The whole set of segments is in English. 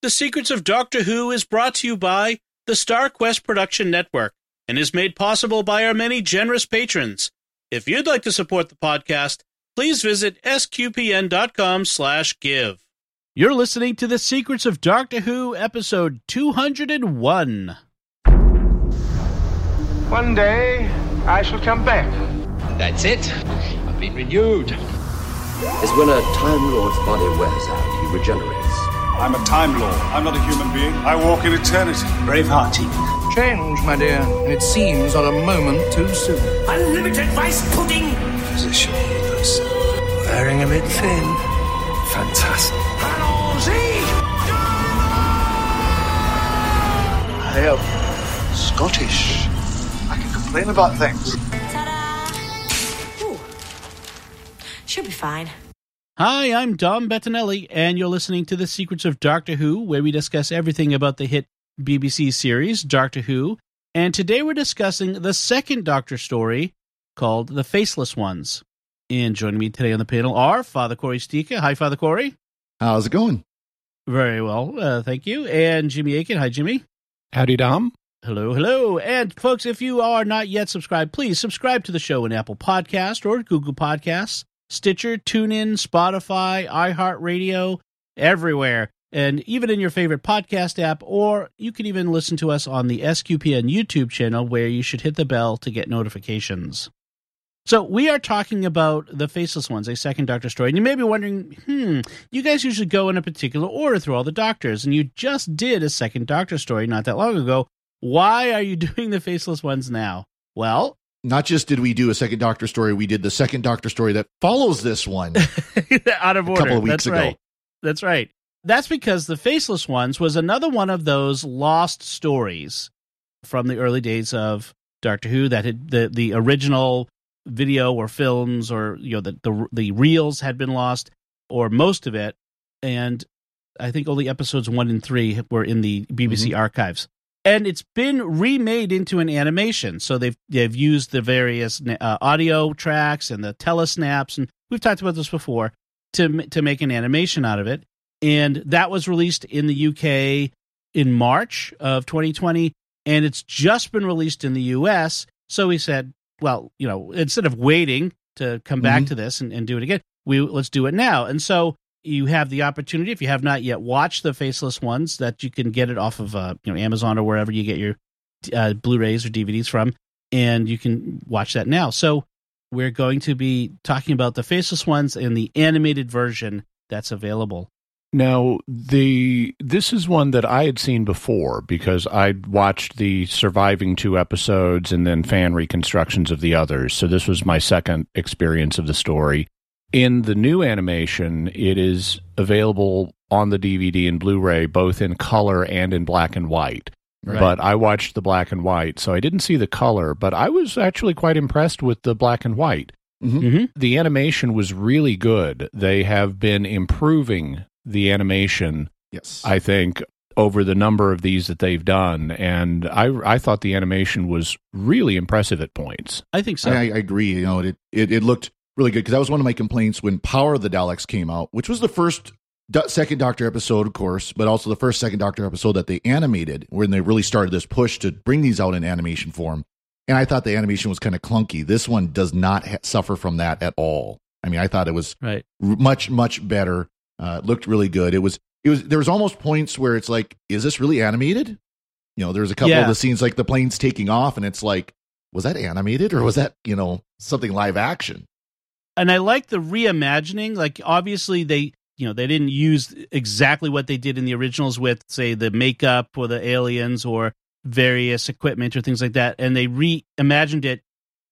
The Secrets of Doctor Who is brought to you by the Star Quest Production Network and is made possible by our many generous patrons. If you'd like to support the podcast, please visit sqpn.com slash give. You're listening to The Secrets of Doctor Who, episode 201. One day, I shall come back. That's it. I've been renewed. is when a Time Lord's body wears out, he regenerates. I'm a Time Lord. I'm not a human being. I walk in eternity. Braveheart. Change, my dear, and it seems on a moment too soon. Unlimited rice pudding. Position healers. Wearing a bit thin. Fantastic. I am Scottish. I can complain about things. Ooh. Should be fine. Hi, I'm Dom Bettinelli, and you're listening to The Secrets of Doctor Who, where we discuss everything about the hit BBC series, Doctor Who. And today we're discussing the second Doctor story called The Faceless Ones. And joining me today on the panel are Father Cory Sticha. Hi, Father Corey. How's it going? Very well, uh, thank you. And Jimmy Akin. Hi, Jimmy. Howdy, Dom. Hello, hello. And folks, if you are not yet subscribed, please subscribe to the show in Apple Podcast or Google Podcasts, Stitcher, TuneIn, Spotify, iHeartRadio, everywhere. And even in your favorite podcast app, or you can even listen to us on the SQPN YouTube channel where you should hit the bell to get notifications. So we are talking about the Faceless Ones, a second Doctor story. And you may be wondering, hmm, you guys usually go in a particular order through all the Doctors, and you just did a second Doctor story not that long ago. Why are you doing the Faceless Ones now? Well, Not just did we do a second Doctor story, we did the second Doctor story that follows this one. out of order. couple of weeks That's ago. right. That's right. That's because the Faceless Ones was another one of those lost stories from the early days of Doctor Who that had the the original video or films or you know the the, the reels had been lost or most of it and I think only episodes 1 and 3 were in the BBC mm-hmm. archives. And it's been remade into an animation. So they've they've used the various uh, audio tracks and the telesnaps and we've talked about this before to to make an animation out of it. And that was released in the UK in March of 2020 and it's just been released in the US. So we said, well, you know, instead of waiting to come back to this and, and do it again, we let's do it now. And so you have the opportunity if you have not yet watched the faceless ones that you can get it off of uh, you know Amazon or wherever you get your uh, Blu-rays or DVDs from, and you can watch that now. So we're going to be talking about the faceless ones and the animated version that's available. Now, the this is one that I had seen before because I'd watched the surviving two episodes and then fan reconstructions of the others. So this was my second experience of the story. In the new animation, it is available on the DVD and Blu-ray both in color and in black and white. Right. But I watched the black and white, so I didn't see the color, but I was actually quite impressed with the black and white. Mm-hmm. The animation was really good. They have been improving the animation yes. I think, over the number of these that they've done. And I, I thought the animation was really impressive at points. I think so. I, I agree. You know, it, it, it looked really good because that was one of my complaints when Power of the Daleks came out, which was the first second Doctor episode, of course, but also the first second Doctor episode that they animated when they really started this push to bring these out in animation form. And I thought the animation was kind of clunky. This one does not ha- suffer from that at all. I mean, I thought it was right. r- much much better. Uh, it looked really good. It was it was there was almost points where it's like, is this really animated? You know, there was a couple Yeah. of the scenes like the planes taking off, and it's like, was that animated or was that you know something live action? And I like the reimagining. Like obviously they you know they didn't use exactly what they did in the originals with say the makeup or the aliens or various equipment or things like that, and they reimagined it.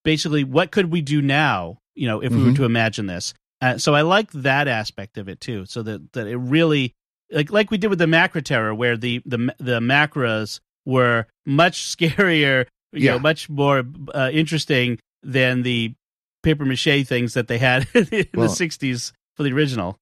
Basically, what could we do now? You know, if we were Mhm. to imagine this. Uh, so I like that aspect of it too. So that that it really like like we did with the Macra Terror, where the the the Macras were much scarier, you Yeah. know, much more uh, interesting than the paper mache things that they had in Well- the '60s for the original.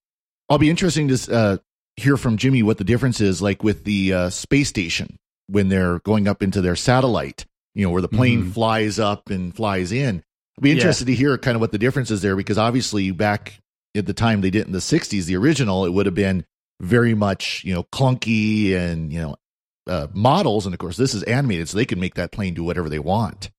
I'll be interesting to uh, hear from Jimmy what the difference is like with the uh, space station when they're going up into their satellite. You know, where the plane Mhm. flies up and flies in. I'll be Yeah. interested to hear kind of what the difference is there because obviously back at the time they did in the '60s, the original, it would have been very much you know clunky and you know uh, models, and of course this is animated, so they can make that plane do whatever they want.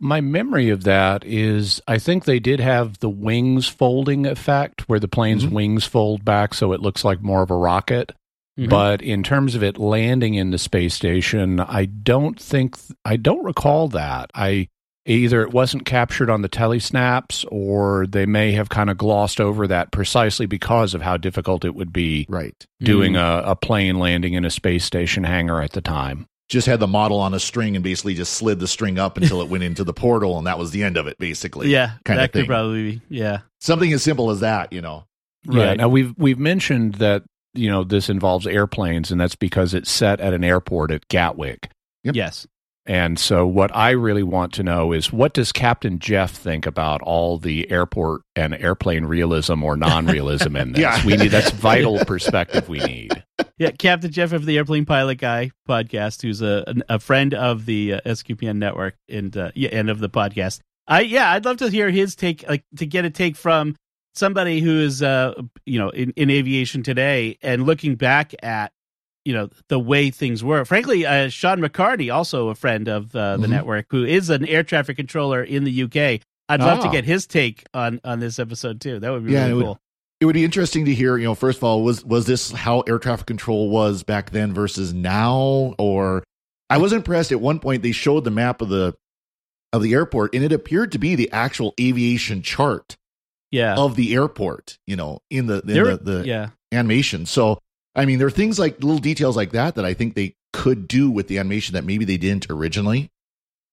My memory of that is I think they did have the wings folding effect where the plane's Mhm. wings fold back so it looks like more of a rocket. Mhm. But in terms of it landing in the space station, I don't think I don't recall that. I either it wasn't captured on the telesnaps or they may have kind of glossed over that precisely because of how difficult it would be Right. doing a, a plane landing in a space station hangar at the time. Just had the model on a string and basically just slid the string up until it went into the portal, and that was the end of it, basically. yeah, kind that of could probably be. Yeah, Something as simple as that, you know. Yeah. Now we've we've mentioned that you know this involves airplanes, and that's because it's set at an airport at Gatwick. Yep. yes. And so, what I really want to know is what does Captain Jeff think about all the airport and airplane realism or non-realism in this? Yeah. We need that's vital perspective we need. Yeah, Captain Jeff of the Airline Pilot Guy podcast, who's a a friend of the uh, SQPN network and uh, yeah, and of the podcast. I yeah, I'd love to hear his take, like to get a take from somebody who is uh you know in, in aviation today and looking back at you know the way things were. Frankly, uh, Sean McCartney, also a friend of uh, the Mhm. network, who is an air traffic controller in the UK. I'd love to Ah. get his take on on this episode too. That would be Yeah, really it would- cool. It would be interesting to hear, you know, first of all, was was this how air traffic control was back then versus now? Or I was impressed at one point they showed the map of the of the airport and it appeared to be the actual aviation chart Yeah, of the airport, you know, in the in There- the, the yeah. animation. So I mean there are things like little details like that that I think they could do with the animation that maybe they didn't originally.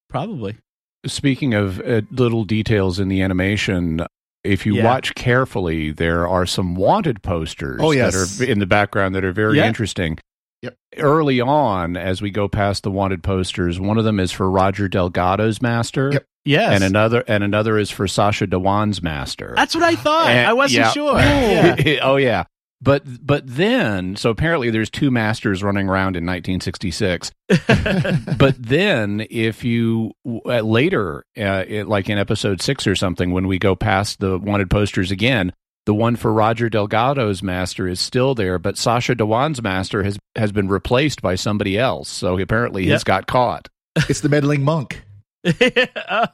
Probably. Speaking of uh, little details in the animation, if you Yeah. watch carefully, there are some wanted posters Oh, yes. that are in the background that are very Yeah. interesting. Yep. Early on, as we go past the wanted posters, one of them is for Roger Delgado's master, Yep. Yes. and another and another is for Sacha Dhawan's master. That's what I thought. And- I wasn't yeah. sure. Oh yeah. But but then so apparently there's two masters running around in 1966. but then if you uh, later uh, it, like in episode 6 or something when we go past the wanted posters again the one for Roger Delgado's master is still there but Sacha Dhawan's master has has been replaced by somebody else so apparently Yep. he's got caught. It's the meddling monk.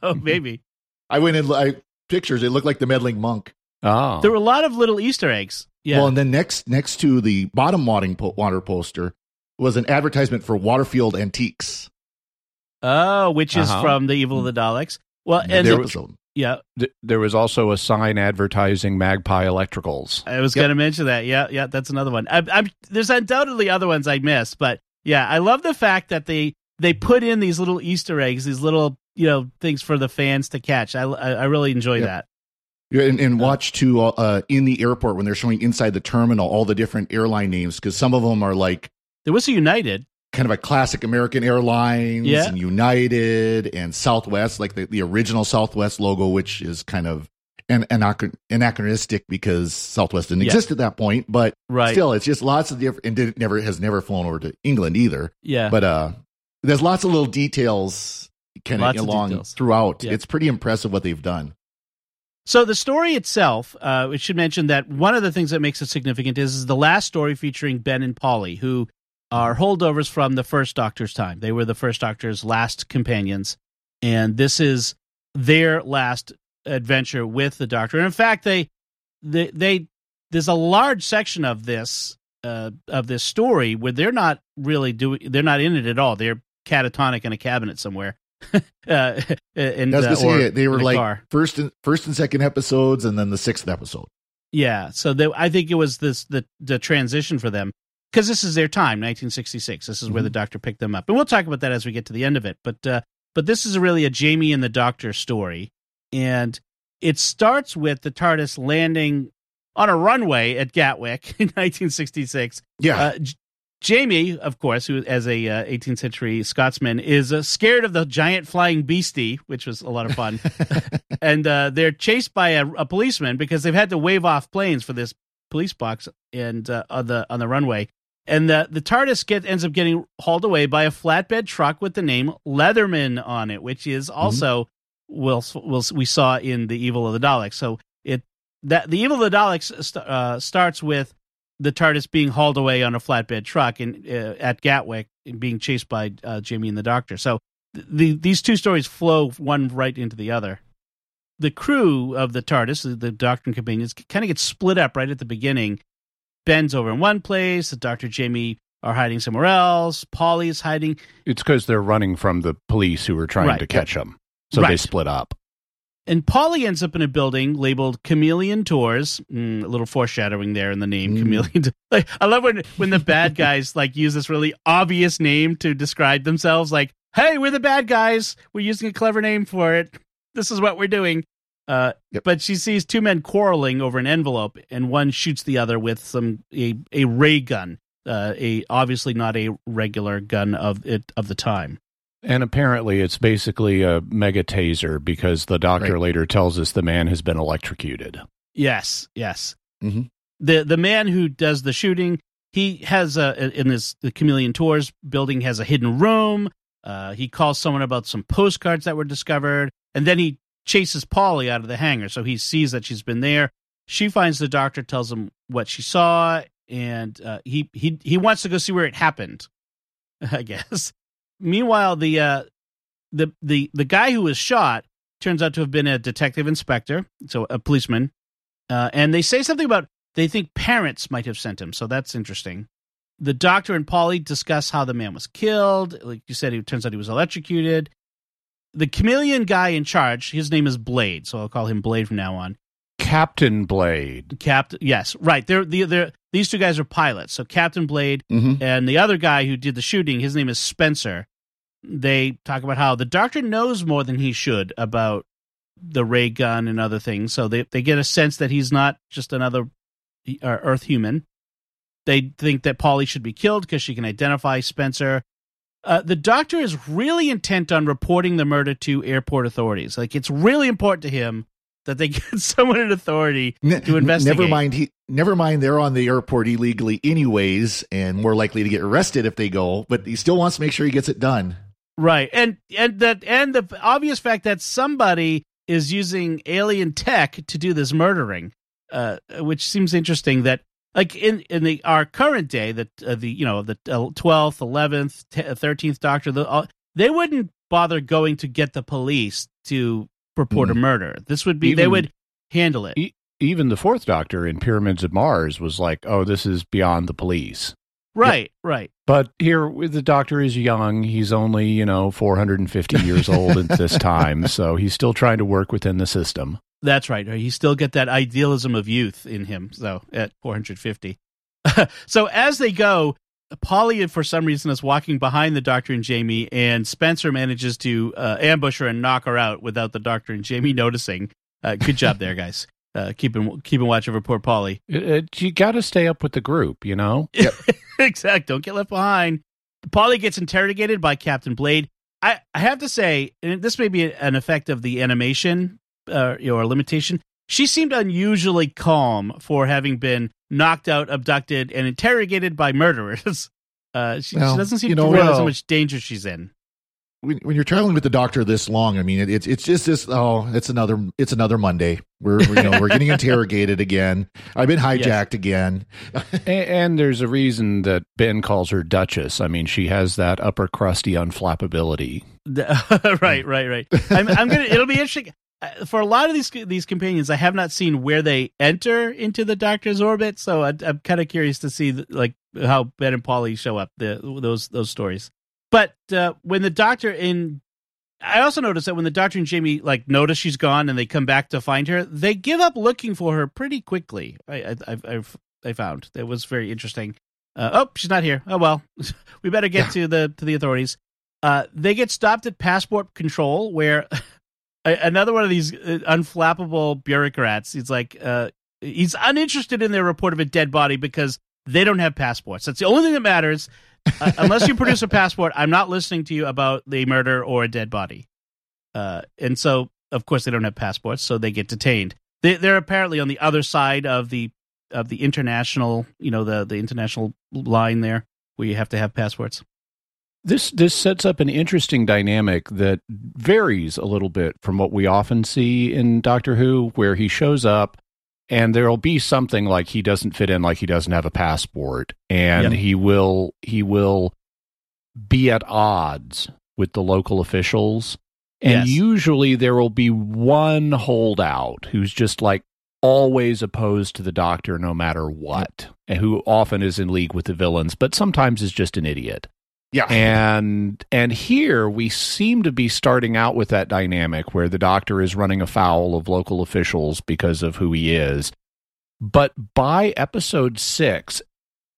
oh, maybe. I went in I pictures, it looked like the meddling monk. Oh. There were a lot of little Easter eggs. Yeah. Well, and then next next to the bottom water, water poster was an advertisement for Waterfield Antiques. oh, which is Uh-huh. from the Evil of the Daleks. Well, and there was- yeah, Th- there was also a sign advertising Magpie Electricals. I was Yep. going to mention that. Yeah, yeah, that's another one. I, I'm, there's undoubtedly other ones I missed, but yeah, I love the fact that they they put in these little Easter eggs, these little you know things for the fans to catch. I I, I really enjoy Yep. that. Yeah, and, and watch too uh, in the airport when they're showing inside the terminal all the different airline names because some of them are like There was a United. kind of a classic American Airlines Yeah. and United and Southwest, like the, the original Southwest logo, which is kind of an, anachron- anachronistic because Southwest didn't Yeah. exist at that point. But Right. still, it's just lots of different, and did, never has never flown over to England either. Yeah. But uh, there's lots of little details kind of along details. throughout. Yeah. It's pretty impressive what they've done. So the story itself, uh, we should mention that one of the things that makes it significant is, is the last story featuring Ben and Polly, who are holdovers from the first Doctor's time. They were the first Doctor's last companions, and this is their last adventure with the Doctor. And in fact, they they, they there's a large section of this uh, of this story where they're not really doing they're not in it at all. They're catatonic in a cabinet somewhere. uh, and I was uh, gonna say or. They were in like car. first and first and second episodes, and then the sixth episode. Yeah, so they, I think it was this the the transition for them because this is their time, 1966. This is where the Doctor picked them up, and we'll talk about that as we get to the end of it. But uh, but this is really a Jamie and the Doctor story, and it starts with the TARDIS landing on a runway at Gatwick in 1966. Yeah, Uh, Jamie, of course, who as a uh, 18th century Scotsman, is uh, scared of the giant flying beastie, which was a lot of fun. and uh, they're chased by a, a policeman because they've had to wave off planes for this police box and uh, on the on the runway. And the the TARDIS get ends up getting hauled away by a flatbed truck with the name Leatherman on it, which is also will will we saw in the Evil of the Daleks. So it that the Evil of the Daleks st- uh, starts with the TARDIS being hauled away on a flatbed truck in, uh, at Gatwick and being chased by uh, Jamie and the Doctor. So the, these two stories flow one right into the other. The crew of the TARDIS, the Doctor and companions, kind of get split up right at the beginning. Ben's over in one place. The Doctor, Jamie are hiding somewhere else. Polly is hiding. It's because they're running from the police who are trying Right. to catch them. So they split up. And Polly ends up in a building labeled Chameleon Tours. Mm, a little foreshadowing there in the name Chameleon. Like, I love when when the bad guys like use this really obvious name to describe themselves. Like, "Hey, we're the bad guys. We're using a clever name for it. This is what we're doing." Uh, Yep. But she sees two men quarreling over an envelope, and one shoots the other with some a, a ray gun. Uh, a obviously not a regular gun of it of the time. And apparently it's basically a mega taser because the doctor Right. later tells us the man has been electrocuted. Yes, yes. Mhm. The the man who does the shooting, he has a in this the Chameleon Tours building has a hidden room. Uh, he calls someone about some postcards that were discovered, and then he chases Polly out of the hangar. So he sees that she's been there. She finds the doctor, tells him what she saw, and uh, he he he wants to go see where it happened. I guess. Meanwhile, the uh, the the the guy who was shot turns out to have been a detective inspector, so a policeman. Uh, and they say something about they think parents might have sent him, so that's interesting. The doctor and Polly discuss how the man was killed. Like you said, it turns out he was electrocuted. The chameleon guy in charge, his name is Blade, so I'll call him Blade from now on. Captain Blade. Captain, yes, right. They're the they're, these two guys are pilots. So Captain Blade Mhm. and the other guy who did the shooting, his name is Spencer. They talk about how the doctor knows more than he should about the ray gun and other things. So they they get a sense that he's not just another uh, Earth human. They think that Polly should be killed because she can identify Spencer. Uh, the doctor is really intent on reporting the murder to airport authorities. Like it's really important to him that they get someone in authority to investigate. Never mind. He never mind. They're on the airport illegally, anyways, and more likely to get arrested if they go. But he still wants to make sure he gets it done. Right. And and that and the obvious fact that somebody is using alien tech to do this murdering, uh, which seems interesting. That like in in the our current day, that uh, the you know the twelfth, eleventh, thirteenth Doctor, the, uh, they wouldn't bother going to get the police to report a mm. murder. This would be they would handle it. E- even the fourth doctor in Pyramids of Mars was like, oh, this is beyond the police. right. Right. But here, the doctor is young. He's only, you know, 450 years old at this time. So he's still trying to work within the system. That's right. Uh, he still get that idealism of youth in him. So at 450. so as they go, Polly, for some reason, is walking behind the Doctor and Jamie, and Spencer manages to uh, ambush her and knock her out without the Doctor and Jamie noticing. Uh, good job there, guys. Uh, keeping keeping watch over poor Polly. It, it- you got to stay up with the group, you know? exact. Don't get left behind. Polly gets interrogated by Captain Blade. I, I have to say, and this may be an effect of the animation uh, or limitation. She seemed unusually calm for having been knocked out, abducted, and interrogated by murderers. Uh, she, Well, she doesn't seem you to know, realize how much danger she's in. When, when you're traveling with the doctor this long, I mean, it, it's it's just this. Oh, it's another it's another Monday. We're we're, you know we're getting interrogated again. I've been hijacked again. And, and there's a reason that Ben calls her Duchess. I mean, she has that upper crusty unflappability. Right, right, right. I'm, I'm gonna. It'll be interesting for a lot of these these companions. I have not seen where they enter into the Doctor's orbit, so I, I'm kind of curious to see like how Ben and Polly show up. The, those those stories. But uh, when the Doctor in, I also noticed that when the Doctor and Jamie like notice she's gone and they come back to find her, they give up looking for her pretty quickly. I I I've, I've found that was very interesting. Uh, oh, she's not here. Oh well, we better get to the to the authorities. Uh, they get stopped at passport control, where another one of these uh, unflappable bureaucrats. He's like, uh, he's uninterested in their report of a dead body because they don't have passports. That's the only thing that matters. Uh, unless you produce a passport, I'm not listening to you about the murder or a dead body. Uh, and so, of course, they don't have passports, so they get detained. They, they're apparently on the other side of the of the international, you know, the the international line there, where you have to have passports. This this sets up an interesting dynamic that varies a little bit from what we often see in Doctor Who, where he shows up and there'll be something like he doesn't fit in like he doesn't have a passport and Yep. he will he will be at odds with the local officials and Yes. usually there will be one holdout who's just like always opposed to the doctor no matter what and who often is in league with the villains but sometimes is just an idiot Yeah. and and here we seem to be starting out with that dynamic where the doctor is running afoul of local officials because of who he is but by episode 6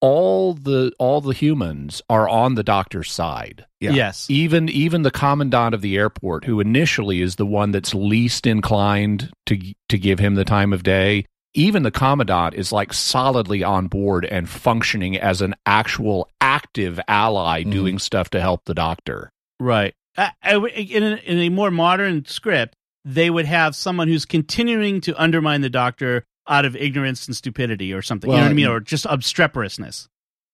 all the all the humans are on the doctor's side Yeah. Yes. even even the commandant of the airport who initially is the one that's least inclined to to give him the time of day even the commandant is like solidly on board and functioning as an actual active ally Mhm. doing stuff to help the doctor Right. I, I w- in, a, in a more modern script, they would have someone who's continuing to undermine the doctor out of ignorance and stupidity or something. you know what I mean? Or just obstreperousness.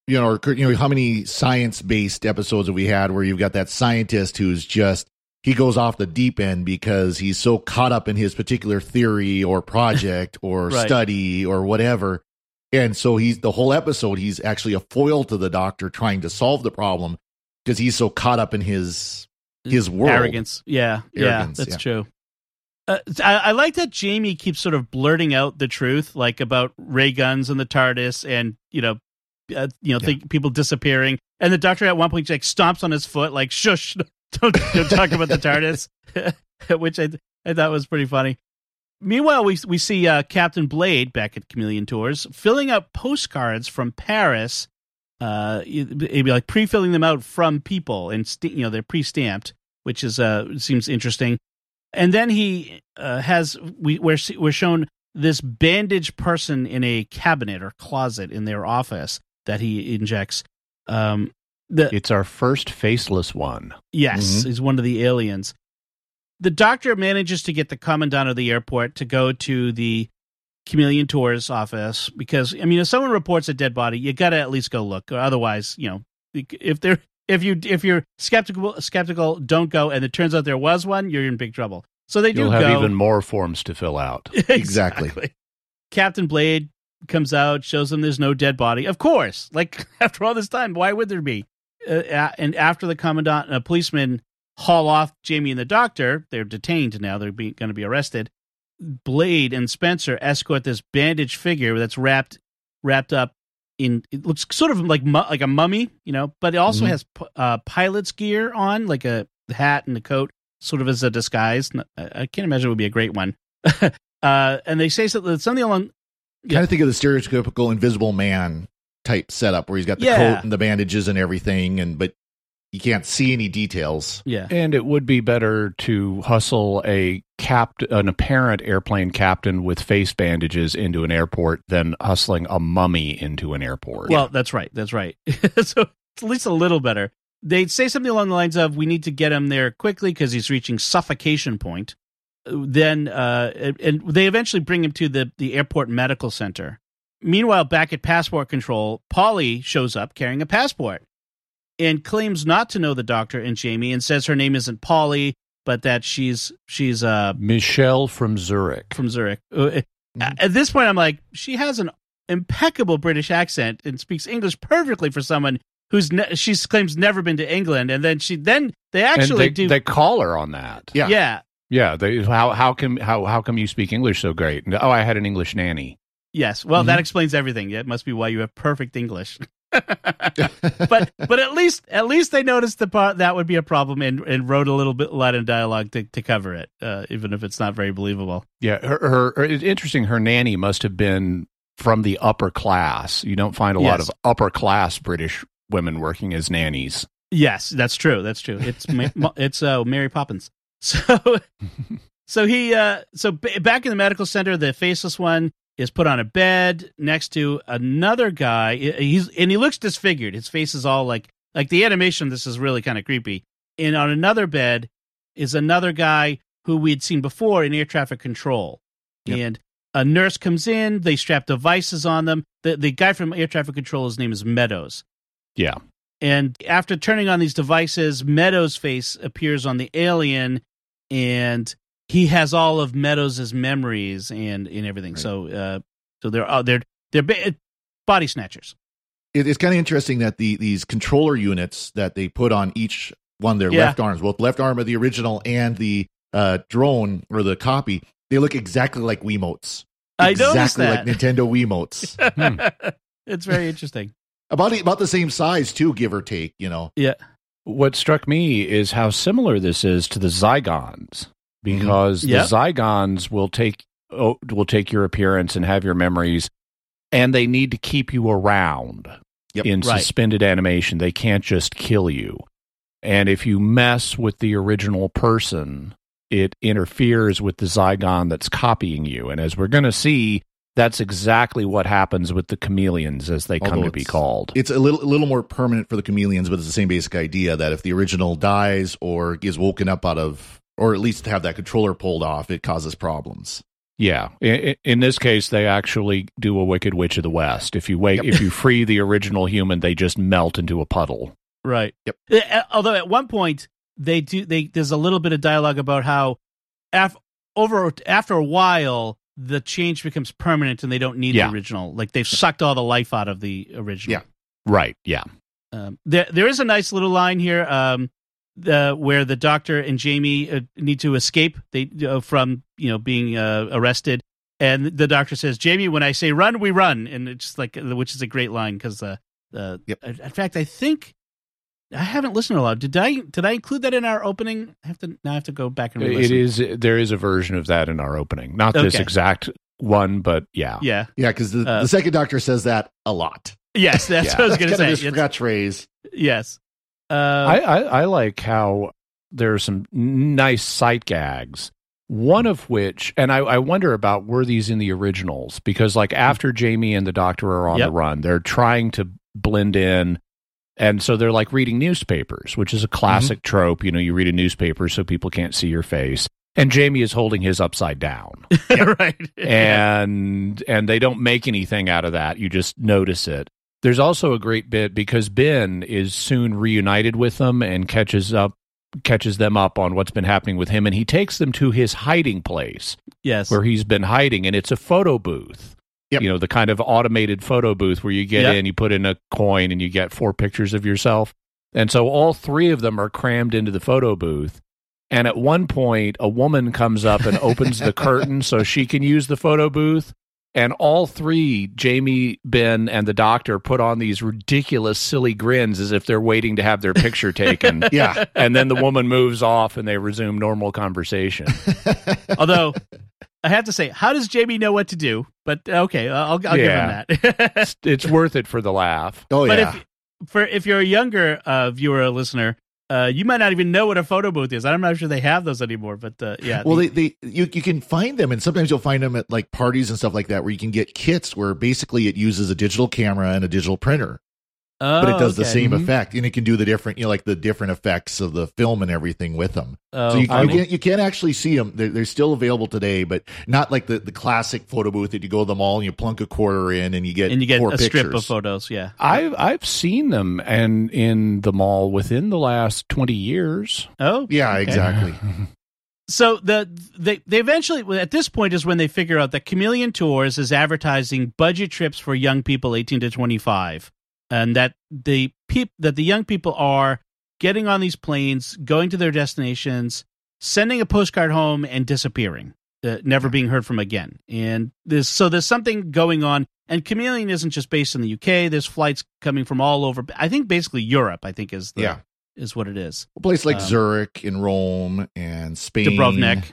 you know, or you know, how many science based episodes have we had where you've got that scientist who's just he goes off the deep end because he's so caught up in his particular theory or project or Right. study or whatever. And so he's the whole episode, he's actually a foil to the doctor trying to solve the problem because he's so caught up in his his world. Arrogance. Yeah. yeah. Arrogance, That's yeah. true. Uh, I, I like that Jamie keeps sort of blurting out the truth, like about ray guns and the TARDIS, and you know, uh, you know, think people disappearing. And the Doctor at one point like stomps on his foot, like "Shush, don't, don't talk about the TARDIS," which I I thought was pretty funny. Meanwhile, we we see uh, Captain Blade back at Chameleon Tours filling out postcards from Paris. Uh, maybe like pre-filling them out from people, and st- you know they're pre-stamped, which is uh seems interesting. And then he uh, has we we're we're shown this bandaged person in a cabinet or closet in their office that he injects. Um, the it's our first faceless one Yes, mm-hmm. he's one of the aliens. The doctor manages to get the commandant of the airport to go to the Chameleon Tours office because I mean, if someone reports a dead body, you got to at least go look. Or otherwise, you know, if they're if you if you're skeptical skeptical, don't go. And it turns out there was one, you're in big trouble. So they you'll do have go. even more forms to fill out Exactly. Captain Blade comes out, shows them there's no dead body. Of course, like after all this time, why would there be? Uh, and after the commandant and a policeman haul off Jamie and the doctor, they're detained now. They're going to be arrested. Blade and Spencer escort this bandaged figure that's wrapped wrapped up in it looks sort of like mu- like a mummy, you know, but it also Mhm. has p- uh, pilot's gear on, like a hat and a coat, sort of as a disguise. I can't imagine it would be a great one. uh, and they say something, something along Kind of think of the stereotypical invisible man type setup where he's got the Yeah. coat and the bandages and everything, and but you can't see any details. Yeah. And it would be better to hustle a capt an apparent airplane captain with face bandages into an airport than hustling a mummy into an airport. Well, that's right. That's right. so it's at least a little better. They'd say something along the lines of, "We need to get him there quickly because he's reaching suffocation point." Then, uh, and- and they eventually bring him to the the airport medical center. Meanwhile, back at passport control, Polly shows up carrying a passport and claims not to know the doctor and Jamie, and says her name isn't Polly, but that she's she's uh Michelle from Zurich. from Zurich. Uh, At this point, I'm like, she has an impeccable British accent and speaks English perfectly for someone who's ne- she claims never been to England, and then she then they actually they, do they call her on that. Yeah. yeah Yeah, they, how how come how how come you speak English so great? Oh, I had an English nanny. Yes. Well, Mm-hmm. that explains everything. It must be why you have perfect English. but but at least at least they noticed the part that would be a problem and, and wrote a little bit Latin dialogue to, to cover it, uh, even if it's not very believable. Yeah, her, her, her it's interesting. Her nanny must have been from the upper class. You don't find a lot of upper class British women working as nannies. Yes, that's true. That's true. It's it's uh, Mary Poppins. So so he uh so b- back in the medical center, the faceless one is put on a bed next to another guy. He's and he looks disfigured. His face is all like like the animation. This is really kind of creepy. And on another bed is another guy who we'd seen before in air traffic control. Yep. And a nurse comes in. They strap devices on them. The the guy from air traffic control, his name is Meadows. Yeah, And after turning on these devices, Meadows' face appears on the alien, and he has all of Meadows' memories and and everything. Right. So uh, so they're uh, they're they're ba- body snatchers. It, it's kind of interesting that the these controller units that they put on each one their Yeah. left arms, both left arm of the original and the uh, drone or the copy, they look exactly like Wiimotes. I exactly noticed that. like Nintendo Wiimotes. it's very interesting. about about the same size too, give or take. You know, Yeah. What struck me is how similar this is to the Zygons, Mm-hmm. because Yep. the Zygons will take oh, will take your appearance and have your memories, and they need to keep you around Yep. in Right. suspended animation. They can't just kill you, and if you mess with the original person, it interferes with the Zygon that's copying you. And as we're going to see, that's exactly what happens with the chameleons as they come to be called. it's a little a little more permanent for the chameleons, but it's the same basic idea that if the original dies or is woken up out of, or at least have that controller pulled off, it causes problems. Yeah, in, in this case, they actually do a Wicked Witch of the West. If you wait, if you free the original human, they just melt into a puddle. Right. Yep. Although at one point they do they there's a little bit of dialogue about how af, over after a while the change becomes permanent and they don't need Yeah. the original. Like they've sucked all the life out of the original. Yeah. Right? Yeah. Um, there there is a nice little line here um, the, where the doctor and Jamie uh, need to escape they uh, from you know being uh, arrested. And the doctor says, "Jamie, when I say run, we run," and it's just like, which is a great line because, uh, uh, Yep. in fact, I think I haven't listened a lot. Did I did I include that in our opening? I have to now. I have to go back and It re-listen. is. There is a version of that in our opening. Not this exact one, but yeah. Yeah. Yeah, because the, Uh, the second doctor says that a lot. Yes, that's Yeah. what I was going to say. of his It's- catchphrase. yes. Uh, I, I, I like how there are some nice sight gags. One of which, and I, I wonder about were these in the originals because, like, after Jamie and the Doctor are on Yep. the run, they're trying to blend in, and so they're like reading newspapers, which is a classic trope. You know, you read a newspaper so people can't see your face, and Jamie is holding his upside down, right. and and they don't make anything out of that. You just notice it. There's also a great bit because Ben is soon reunited with them and catches up catches them up on what's been happening with him and he takes them to his hiding place yes. where he's been hiding and it's a photo booth. Yep. You know, the kind of automated photo booth where you get Yep. in, you put in a coin and you get four pictures of yourself. And so all three of them are crammed into the photo booth. And at one point, a woman comes up and opens the curtain so she can use the photo booth. And all three, Jamie, Ben, and the doctor, put on these ridiculous, silly grins as if they're waiting to have their picture taken. Yeah. and then the woman moves off and they resume normal conversation. Although I have to say, how does Jamie know what to do? But okay, I'll, I'll Yeah. give him that. it's, it's worth it for the laugh. Oh but yeah. if for if you're a younger uh, viewer or listener, uh, you might not even know what a photo booth is. I'm not sure they have those anymore. But uh, yeah, well, the- they, they you you can find them, and sometimes you'll find them at like parties and stuff like that, where you can get kits where basically it uses a digital camera and a digital printer, but it Oh, does the okay. same Mhm. effect, and it can do the different, you know, like the different effects of the film and everything with them. Oh, so you, you funny. can you can't actually see them. They're, they're still available today, but not like the, the classic photo booth that you go to the mall and you plunk a quarter in and you get and you get four a pictures. strip of photos. Yeah. I've I've seen them and in the mall within the last twenty years. Oh, Yeah, okay. exactly. So the they they eventually at this point is when they figure out that Chameleon Tours is advertising budget trips for young people 18 to 25, and that the peop that the young people are getting on these planes, going to their destinations, sending a postcard home, and disappearing, uh, never being heard from again. And there's so there's something going on. And Chameleon isn't just based in the UK. There's flights coming from all over. I think basically Europe. I think is the, Yeah. is what it is. A place like Um, Zurich and Rome and Spain. Dubrovnik.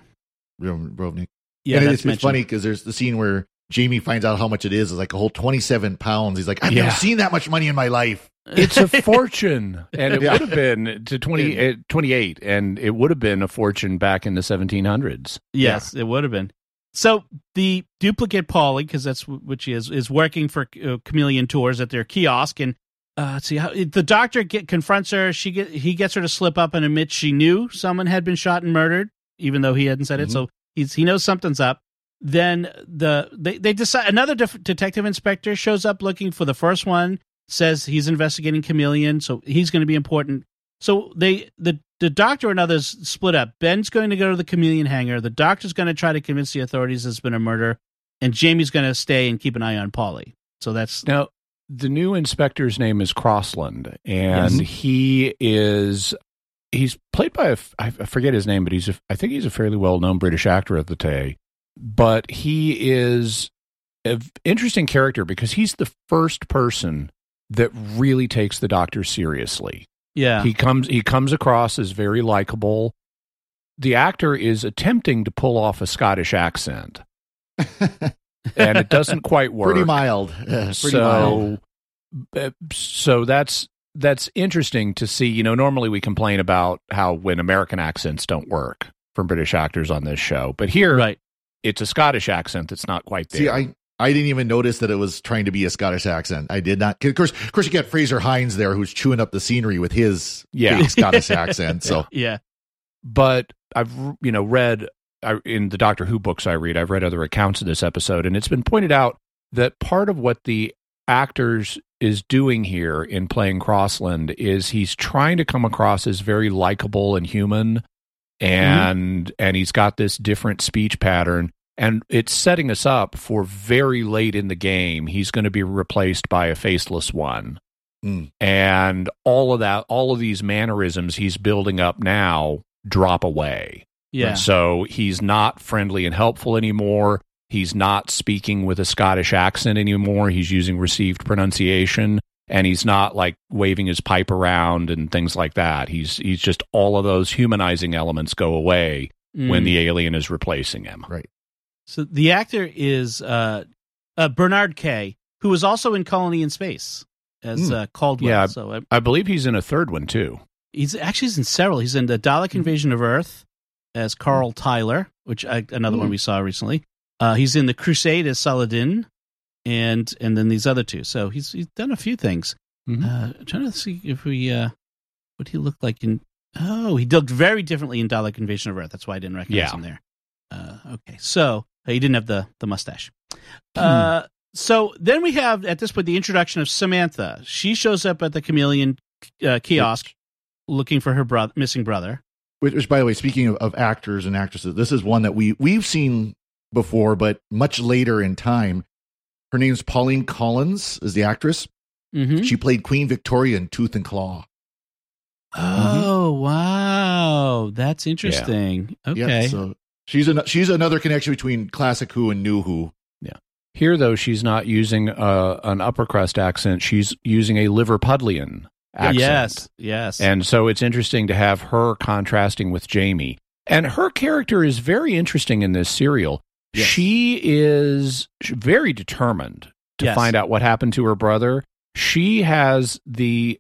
Dubrovnik. Yeah, and it's, it's funny because there's the scene where Jamie finds out how much it is. It's like a whole 27 pounds. He's like, I've Yeah. never seen that much money in my life. It's a fortune, and it Yeah. would have been to 20, eh, 28, and it would have been a fortune back in the seventeen hundreds. Yes, it would have been. So the duplicate Polly, because that's wh- what she is, is working for uh, Chameleon Tours at their kiosk, and uh, let's see how the doctor get confronts her. She get he gets her to slip up and admit she knew someone had been shot and murdered, even though he hadn't said it. Mhm. So he's he knows something's up. Then the they they decide another def- detective inspector shows up looking for the first one. Says he's investigating Chameleon, so he's going to be important. So they the the doctor and others split up. Ben's going to go to the chameleon hangar. The doctor's going to try to convince the authorities there's been a murder, and Jamie's going to stay and keep an eye on Polly. So that's Now, the new inspector's name is Crossland, and Yes. he is he's played by a I forget his name, but he's a, I think he's a fairly well known British actor of the day. But he is an interesting character because he's the first person that really takes the Doctor seriously. yeah, He comes he comes across as very likable. The actor is attempting to pull off a Scottish accent, and it doesn't quite work Pretty mild. Pretty so uh, so that's that's interesting to see you know normally we complain about how when american accents don't work from british actors on this show but here right. It's a scottish accent that's not quite there See, I I didn't even notice that it was trying to be a Scottish accent. I did not. Of course, of course, you got Fraser Hines there, who's chewing up the scenery with his Yeah. fake Scottish accent. So Yeah, but i've you know read I, in the doctor who books i read i've read other accounts of this episode and it's been pointed out that part of what the actors is doing here in playing crossland is he's trying to come across as very likable and human and and he's got this different speech pattern and it's setting us up for very late in the game he's going to be replaced by a faceless one Mm. and all of that all of these mannerisms he's building up now drop away yeah, so he's not friendly and helpful anymore. He's not speaking with a Scottish accent anymore. He's using received pronunciation and he's not like waving his pipe around and things like that. He's he's just all of those humanizing elements go away when Mm. the alien is replacing him. Right. So the actor is uh, uh Bernard Kay, who was also in Colony in Space as Hmm. uh, Caldwell. Yeah. so uh, I believe he's in a third one too. he's actually he's in several. He's in the Dalek Invasion of Earth as Carl Tyler, which I, another one we saw recently. Uh, he's in the Crusade as Saladin, and and then these other two. So he's he's done a few things. Mhm. Uh, I'm trying to see if we uh, what he looked like in. Oh, he looked very differently in Dalek Invasion of Earth. That's why I didn't recognize Yeah. him there. Uh, okay, so uh, he didn't have the the mustache. Uh, so then we have at this point the introduction of Samantha. She shows up at the Chameleon uh, kiosk looking for her brother, missing brother. Which, which, by the way, speaking of, of actors and actresses, this is one that we we've seen before, but much later in time. Her name's Pauline Collins, is the actress. Mm-hmm. She played Queen Victoria in Tooth and Claw. Oh wow, that's interesting. Yeah, Okay, so she's an, she's another connection between classic Who and New Who. Yeah. Here though she's not using uh, an upper crust accent. She's using a Liverpudlian accent. yes, yes, And so it's interesting to have her contrasting with Jamie. And her character is very interesting in this serial. Yes. She is very determined to Yes. find out what happened to her brother. She has the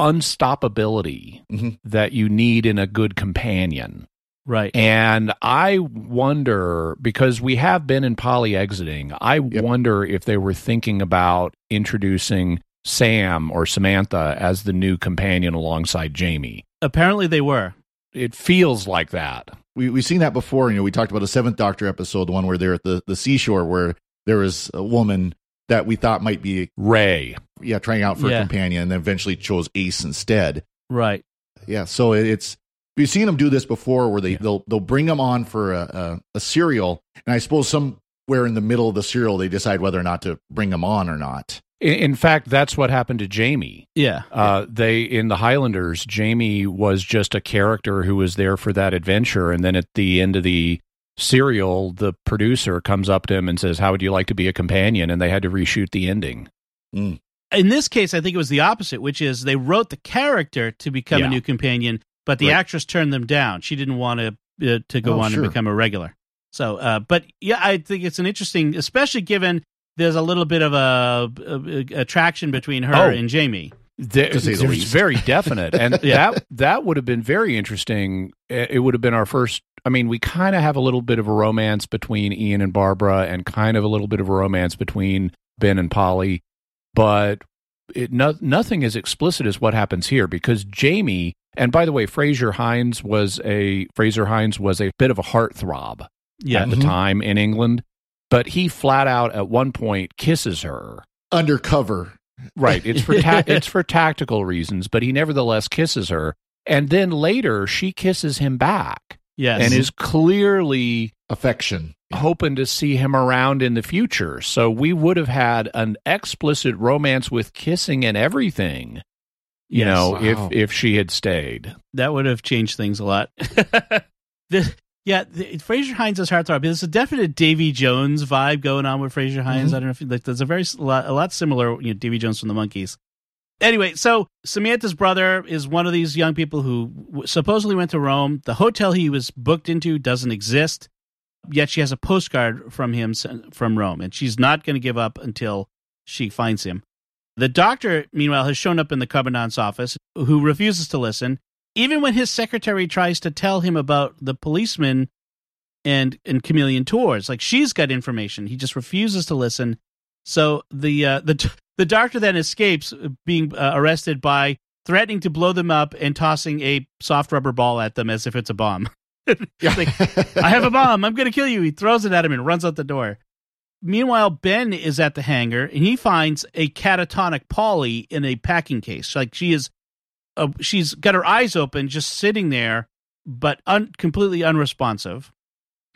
unstoppability Mhm. that you need in a good companion. right. And I wonder because we have Ben and Polly exiting, I wonder if they were thinking about introducing Sam or Samantha as the new companion alongside Jamie. Apparently, they were. It feels like that. We we've seen that before. You know, we talked about a Seventh Doctor episode, the one where they're at the, the seashore, where there was a woman that we thought might be Ray. yeah trying out for Yeah. a companion, and then eventually chose Ace instead. Right. Yeah, so it, it's we've seen them do this before, where they they'll they'll bring them on for a, a a serial, and I suppose somewhere in the middle of the serial they decide whether or not to bring them on or not. In, in fact, that's what happened to Jamie. Yeah. Uh, they in the Highlanders, Jamie was just a character who was there for that adventure, and then at the end of the serial, the producer comes up to him and says, "How would you like to be a companion?" And they had to reshoot the ending. In this case, I think it was the opposite, which is they wrote the character to become Yeah. a new companion, but the Right. actress turned them down. She didn't want to uh, to go Oh, on sure. and become a regular. So, uh, but yeah, I think it's an interesting, especially given there's a little bit of a, a- a attraction between her Oh. and Jamie. There, To say the there's least. very definite, and Yeah. that that would have been very interesting. It it would have been our first. I mean, we kind of have a little bit of a romance between Ian and Barbara, and kind of a little bit of a romance between Ben and Polly, but it no, nothing as explicit as what happens here because Jamie. And by the way, Fraser Hines was a Fraser Hines was a bit of a heartthrob Yeah. at the Mhm. time in England, but he flat out at one point kisses her. Undercover, Right. It's for ta- it's for tactical reasons, but he nevertheless kisses her. And then later she kisses him back Yes. and is clearly Affection. hoping to see him around in the future. So we would have had an explicit romance with kissing and everything. You Yes. know, Wow. if if she had stayed. that would have changed things a lot. the, yeah, the, Frazer Hines is heartthrob. There's a definite Davy Jones vibe going on with Frazer Hines. Mm-hmm. I don't know if like there's a very s- lot, a lot similar, you know, Davy Jones from the Monkees. Anyway, so Samantha's brother is one of these young people who w- supposedly went to Rome. The hotel he was booked into doesn't exist, yet she has a postcard from him from Rome, and she's not going to give up until she finds him. The doctor, meanwhile, has shown up in the commandant's office, who refuses to listen, even when his secretary tries to tell him about the policeman and and chameleon tours. Like she's got information, he just refuses to listen. So the uh, the the doctor then escapes being uh, arrested by threatening to blow them up and tossing a soft rubber ball at them as if it's a bomb. Like, I have a bomb. I'm going to kill you. He throws it at him and runs out the door. Meanwhile, Ben is at the hangar and he finds a catatonic Polly in a packing case. Like she is, she's got her eyes open, just sitting there, but un- completely unresponsive.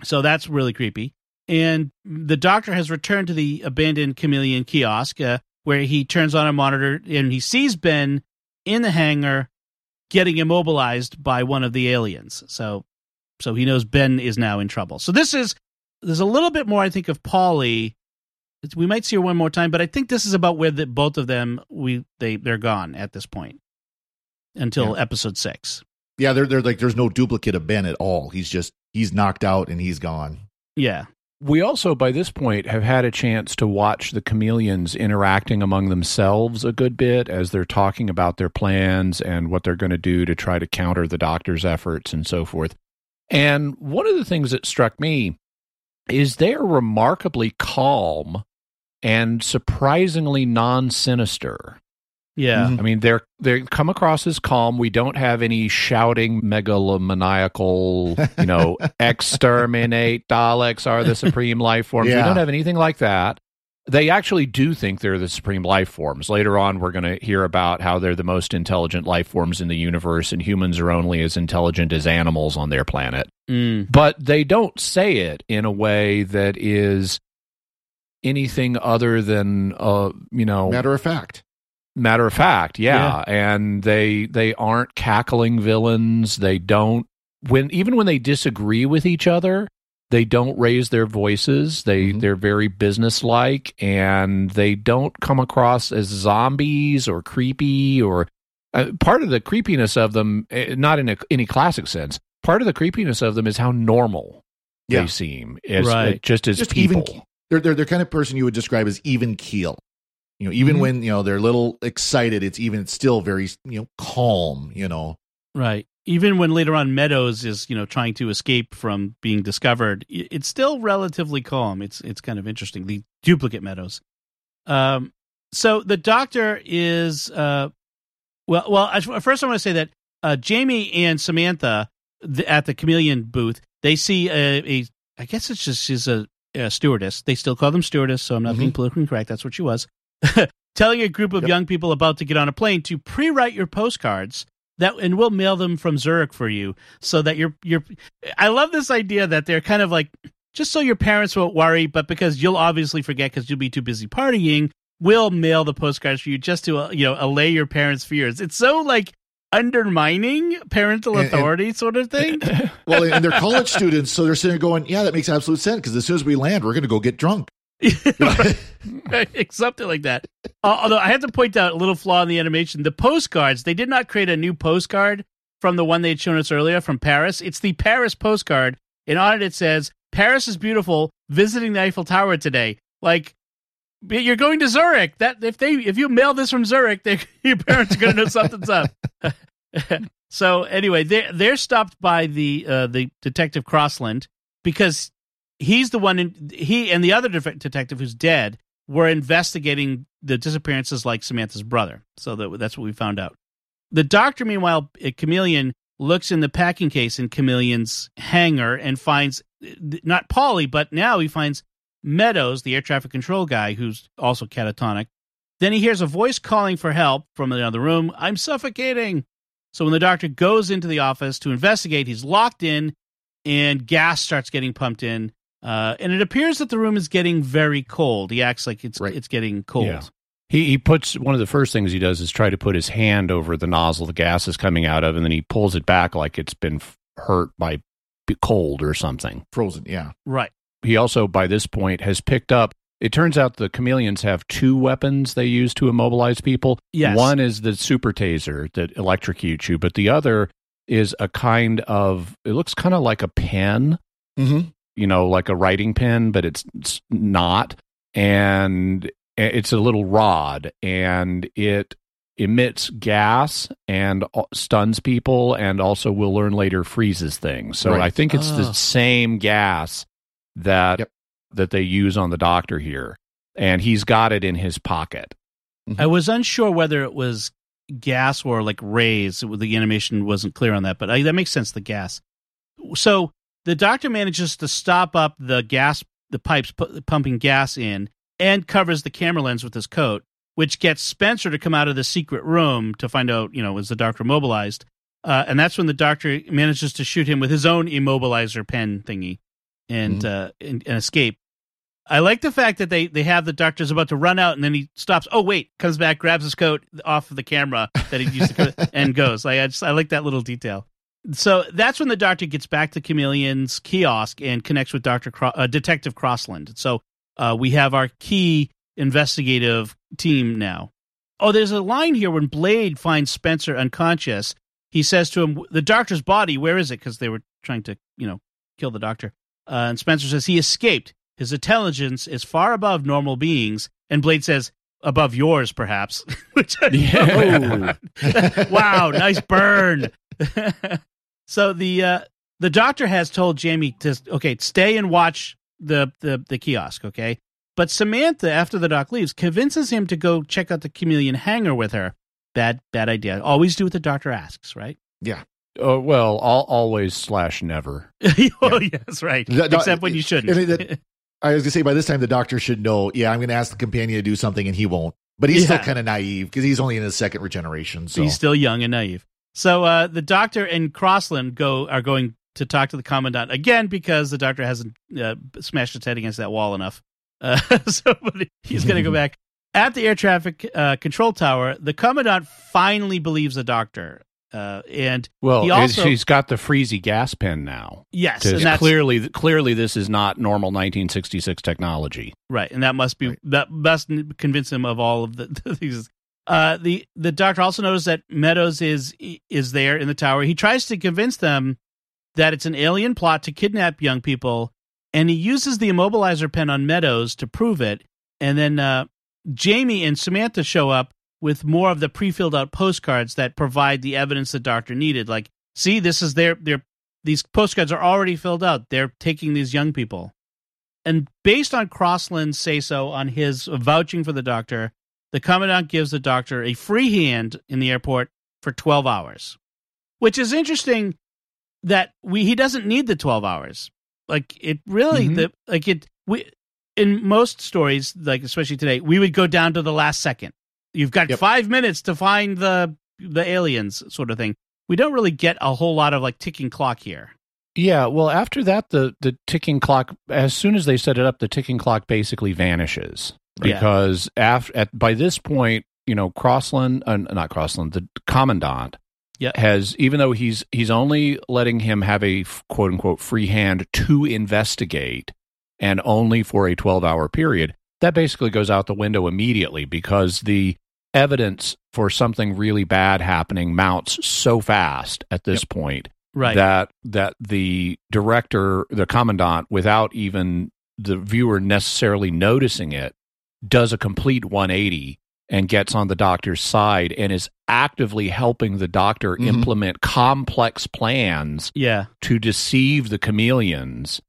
So that's really creepy. And the doctor has returned to the abandoned chameleon kiosk uh, where he turns on a monitor and he sees Ben in the hangar getting immobilized by one of the aliens. So so he knows Ben is now in trouble. So this is there's a little bit more I think of Polly. We might see her one more time, but I think this is about where the, both of them we they they're gone at this point until episode six. yeah, they're, they're like, there's no duplicate of Ben at all. He's just, he's knocked out and he's gone. Yeah, We also, by this point, have had a chance to watch the chameleons interacting among themselves a good bit as they're talking about their plans and what they're going to do to try to counter the doctor's efforts and so forth. And one of the things that struck me is they're remarkably calm and surprisingly non sinister. Yeah, Mhm. I mean, they're they come across as calm. We don't have any shouting megalomaniacal, you know, exterminate Daleks are the supreme life forms. We don't have anything like that. They actually do think they're the supreme life forms. Later on, we're going to hear about how they're the most intelligent life forms in the universe, and humans are only as intelligent as animals on their planet Mm. but they don't say it in a way that is anything other than uh you know Matter of fact. Matter of fact yeah. and they they aren't cackling villains they don't when even when they disagree with each other they don't raise their voices they Mhm. they're very businesslike and they don't come across as zombies or creepy or uh, part of the creepiness of them eh, not in a, any classic sense part of the creepiness of them is how normal Yeah. they seem as Right. uh, just as Just people even, they're, they're, they're kind of person you would describe as even keel. You know, even Mhm. when, you know, they're a little excited, it's even, it's still very, you know, calm, you know. right. Even when later on Meadows is you know trying to escape from being discovered, it's still relatively calm. It's it's kind of interesting. The duplicate Meadows. Um. So the doctor is uh, well. Well, first I want to say that uh, Jamie and Samantha the, at the chameleon booth they see a, a I guess it's just she's a, a stewardess. They still call them stewardess, so I'm not being politically incorrect. That's what she was. Telling a group of Yep. young people about to get on a plane to pre-write your postcards that and we'll mail them from Zurich for you so that you're you're I love this idea that they're kind of like just so your parents won't worry but because you'll obviously forget cuz you'll be too busy partying we'll mail the postcards for you just to uh, you know allay your parents fears it's so like undermining parental And- and- authority sort of thing Well, and they're college students, so they're sitting there going, yeah, that makes absolute sense because as soon as we land, we're going to go get drunk. something like that. Uh, although I have to point out a little flaw in the animation: the postcards they did not create a new postcard from the one they had shown us earlier from Paris. It's the Paris postcard, and on it it says, "Paris is beautiful. Visiting the Eiffel Tower today." Like you're going to Zurich. That if they if you mail this from Zurich, they, your parents are going to know something's up. so anyway, they they're stopped by the uh, the detective Crossland because he's the one in, he and the other def- detective who's dead were investigating the disappearances like Samantha's brother. So that, that's what we found out. The doctor, meanwhile, a chameleon looks in the packing case in Chameleon's hangar and finds uh, not Polly, but now he finds Meadows, the air traffic control guy, who's also catatonic. Then he hears a voice calling for help from another room. I'm suffocating. So when the doctor goes into the office to investigate, he's locked in, and gas starts getting pumped in. Uh, and it appears that the room is getting very cold. He acts like it's Right. it's getting cold. Yeah. He he puts one of the first things he does is try to put his hand over the nozzle the gas is coming out of, and then he pulls it back like it's been hurt by cold or something. Frozen. Yeah. Right. He also, by this point, has picked up. It turns out the chameleons have two weapons they use to immobilize people. Yes. One is the super taser that electrocutes you, but the other is a kind of. It looks kind of like a pen Mm-hmm. You know, like a writing pen, but it's, it's not. And it's a little rod and it emits gas and uh, stuns people and also we'll learn later freezes things. So Right. I think it's Oh. the same gas that Yep. that they use on the doctor here. And he's got it in his pocket. I was unsure whether it was gas or like rays. The animation wasn't clear on that, but I, that makes sense. The gas. So the doctor manages to stop up the gas, the pipes pu- pumping gas in, and covers the camera lens with his coat, which gets Spencer to come out of the secret room to find out, you know, is the doctor immobilized? Uh, and that's when the doctor manages to shoot him with his own immobilizer pen thingy, and uh, and, and escape. I like the fact that they they have the doctor's about to run out and then he stops. Oh wait, comes back, grabs his coat off of the camera that he used to and goes. Like I just I like that little detail. So that's when the doctor gets back to Chameleon's kiosk and connects with Doctor Cro- uh, Detective Crossland. So uh, we have our key investigative team now. Oh, there's a line here when Blade finds Spencer unconscious. He says to him, "The doctor's body, where is it?" Because they were trying to, you know, kill the doctor. Uh, and Spencer says he escaped. His intelligence is far above normal beings. And Blade says, above yours, perhaps. Which Yeah. wow, nice burn. So the uh, the doctor has told Jamie to okay, stay and watch the, the the kiosk, okay? But Samantha, after the doc leaves, convinces him to go check out the chameleon hangar with her. Bad bad idea. Always do what the doctor asks, right? Yeah. Uh, well, al always slash never. oh, yes, right. That- that- Except when you shouldn't. I mean, that- I was gonna say by this time the doctor should know. Yeah, I'm gonna ask the companion to do something, and he won't. But he's Yeah. still kind of naive because he's only in his second regeneration. So He's still young and naive. So uh, the doctor and Crossland go are going to talk to the commandant again because the doctor hasn't uh, smashed his head against that wall enough. Uh, so but he's going to go back at the air traffic uh, control tower. The commandant finally believes the doctor, uh, and Well, he also, he's got the freezy gas pen now. yes, To- and that's clearly, clearly, this is not normal 1966 technology. Right, and that must be Right. that must convince him of all of the, these. Uh, the the doctor also knows that Meadows is is there in the tower. He tries to convince them that it's an alien plot to kidnap young people, and he uses the immobilizer pen on Meadows to prove it. And then uh, Jamie and Samantha show up with more of the pre-filled out postcards that provide the evidence the doctor needed. Like, see, this is their their these postcards are already filled out. They're taking these young people and based on Crossland's say so on his vouching for the doctor, the commandant gives the doctor a free hand in the airport for 12 hours, which is interesting that we he doesn't need the 12 hours. Like it really Mhm. the like it we in most stories like especially today, we would go down to the last second. You've got Yep. 5 minutes to find the the aliens sort of thing. We don't really get a whole lot of like ticking clock here. Yeah, well, after that, the the ticking clock. As soon as they set it up, the ticking clock basically vanishes Yeah. because after at by this point, you know, Crossland, uh, not Crossland, the commandant Yeah. has even though he's he's only letting him have a quote unquote free hand to investigate, and only for a twelve hour period. That basically goes out the window immediately because the evidence for something really bad happening mounts so fast at this point Right. that that the director, the commandant, without even the viewer necessarily noticing it, does a complete 180 and gets on the doctor's side and is actively helping the doctor Mhm. implement complex plans yeah. to deceive the chameleons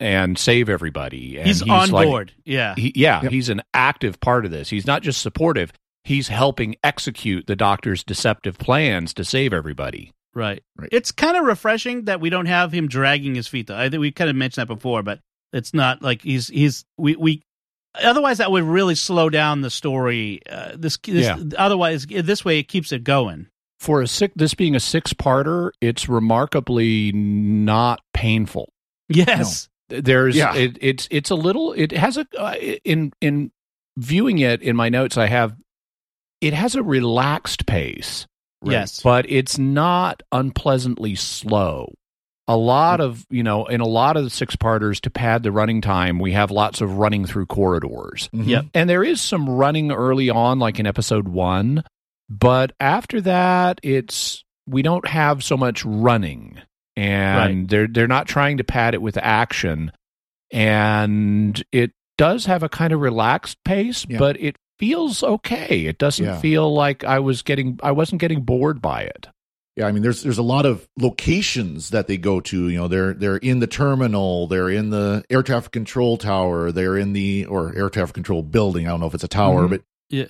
and save everybody. And He's, on like- board. Yeah. he, yeah, Yep. he's an active part of this. He's not just supportive. He's helping execute the doctor's deceptive plans to save everybody. Right. Right. It's kind of refreshing that we don't have him dragging his feet though. I think we kind of mentioned that before, but it's not like he's he's we we otherwise that would really slow down the story. Uh, this, this Yeah. otherwise this way it keeps it going. for a six, this being a six-parter, it's remarkably not painful. Yes. There's Yeah. it, it's it's a little it has a uh, in in viewing it in my notes I have it has a relaxed pace. Yes. but it's not unpleasantly slow. A lot of, you know, in a lot of the six parters to pad the running time, we have lots of running through corridors. Mhm. Yep. And there is some running early on, like in episode one. But after that, it's, we don't have so much running. And Right. they're, they're not trying to pad it with action. And it does have a kind of relaxed pace, Yeah. but it feels okay. It doesn't Yeah. feel like I was getting, I wasn't getting bored by it. Yeah, I mean, there's there's a lot of locations that they go to. You know, they're they're in the terminal, they're in the air traffic control tower, they're in the or air traffic control building. I don't know if it's a tower, Mhm. but Yeah.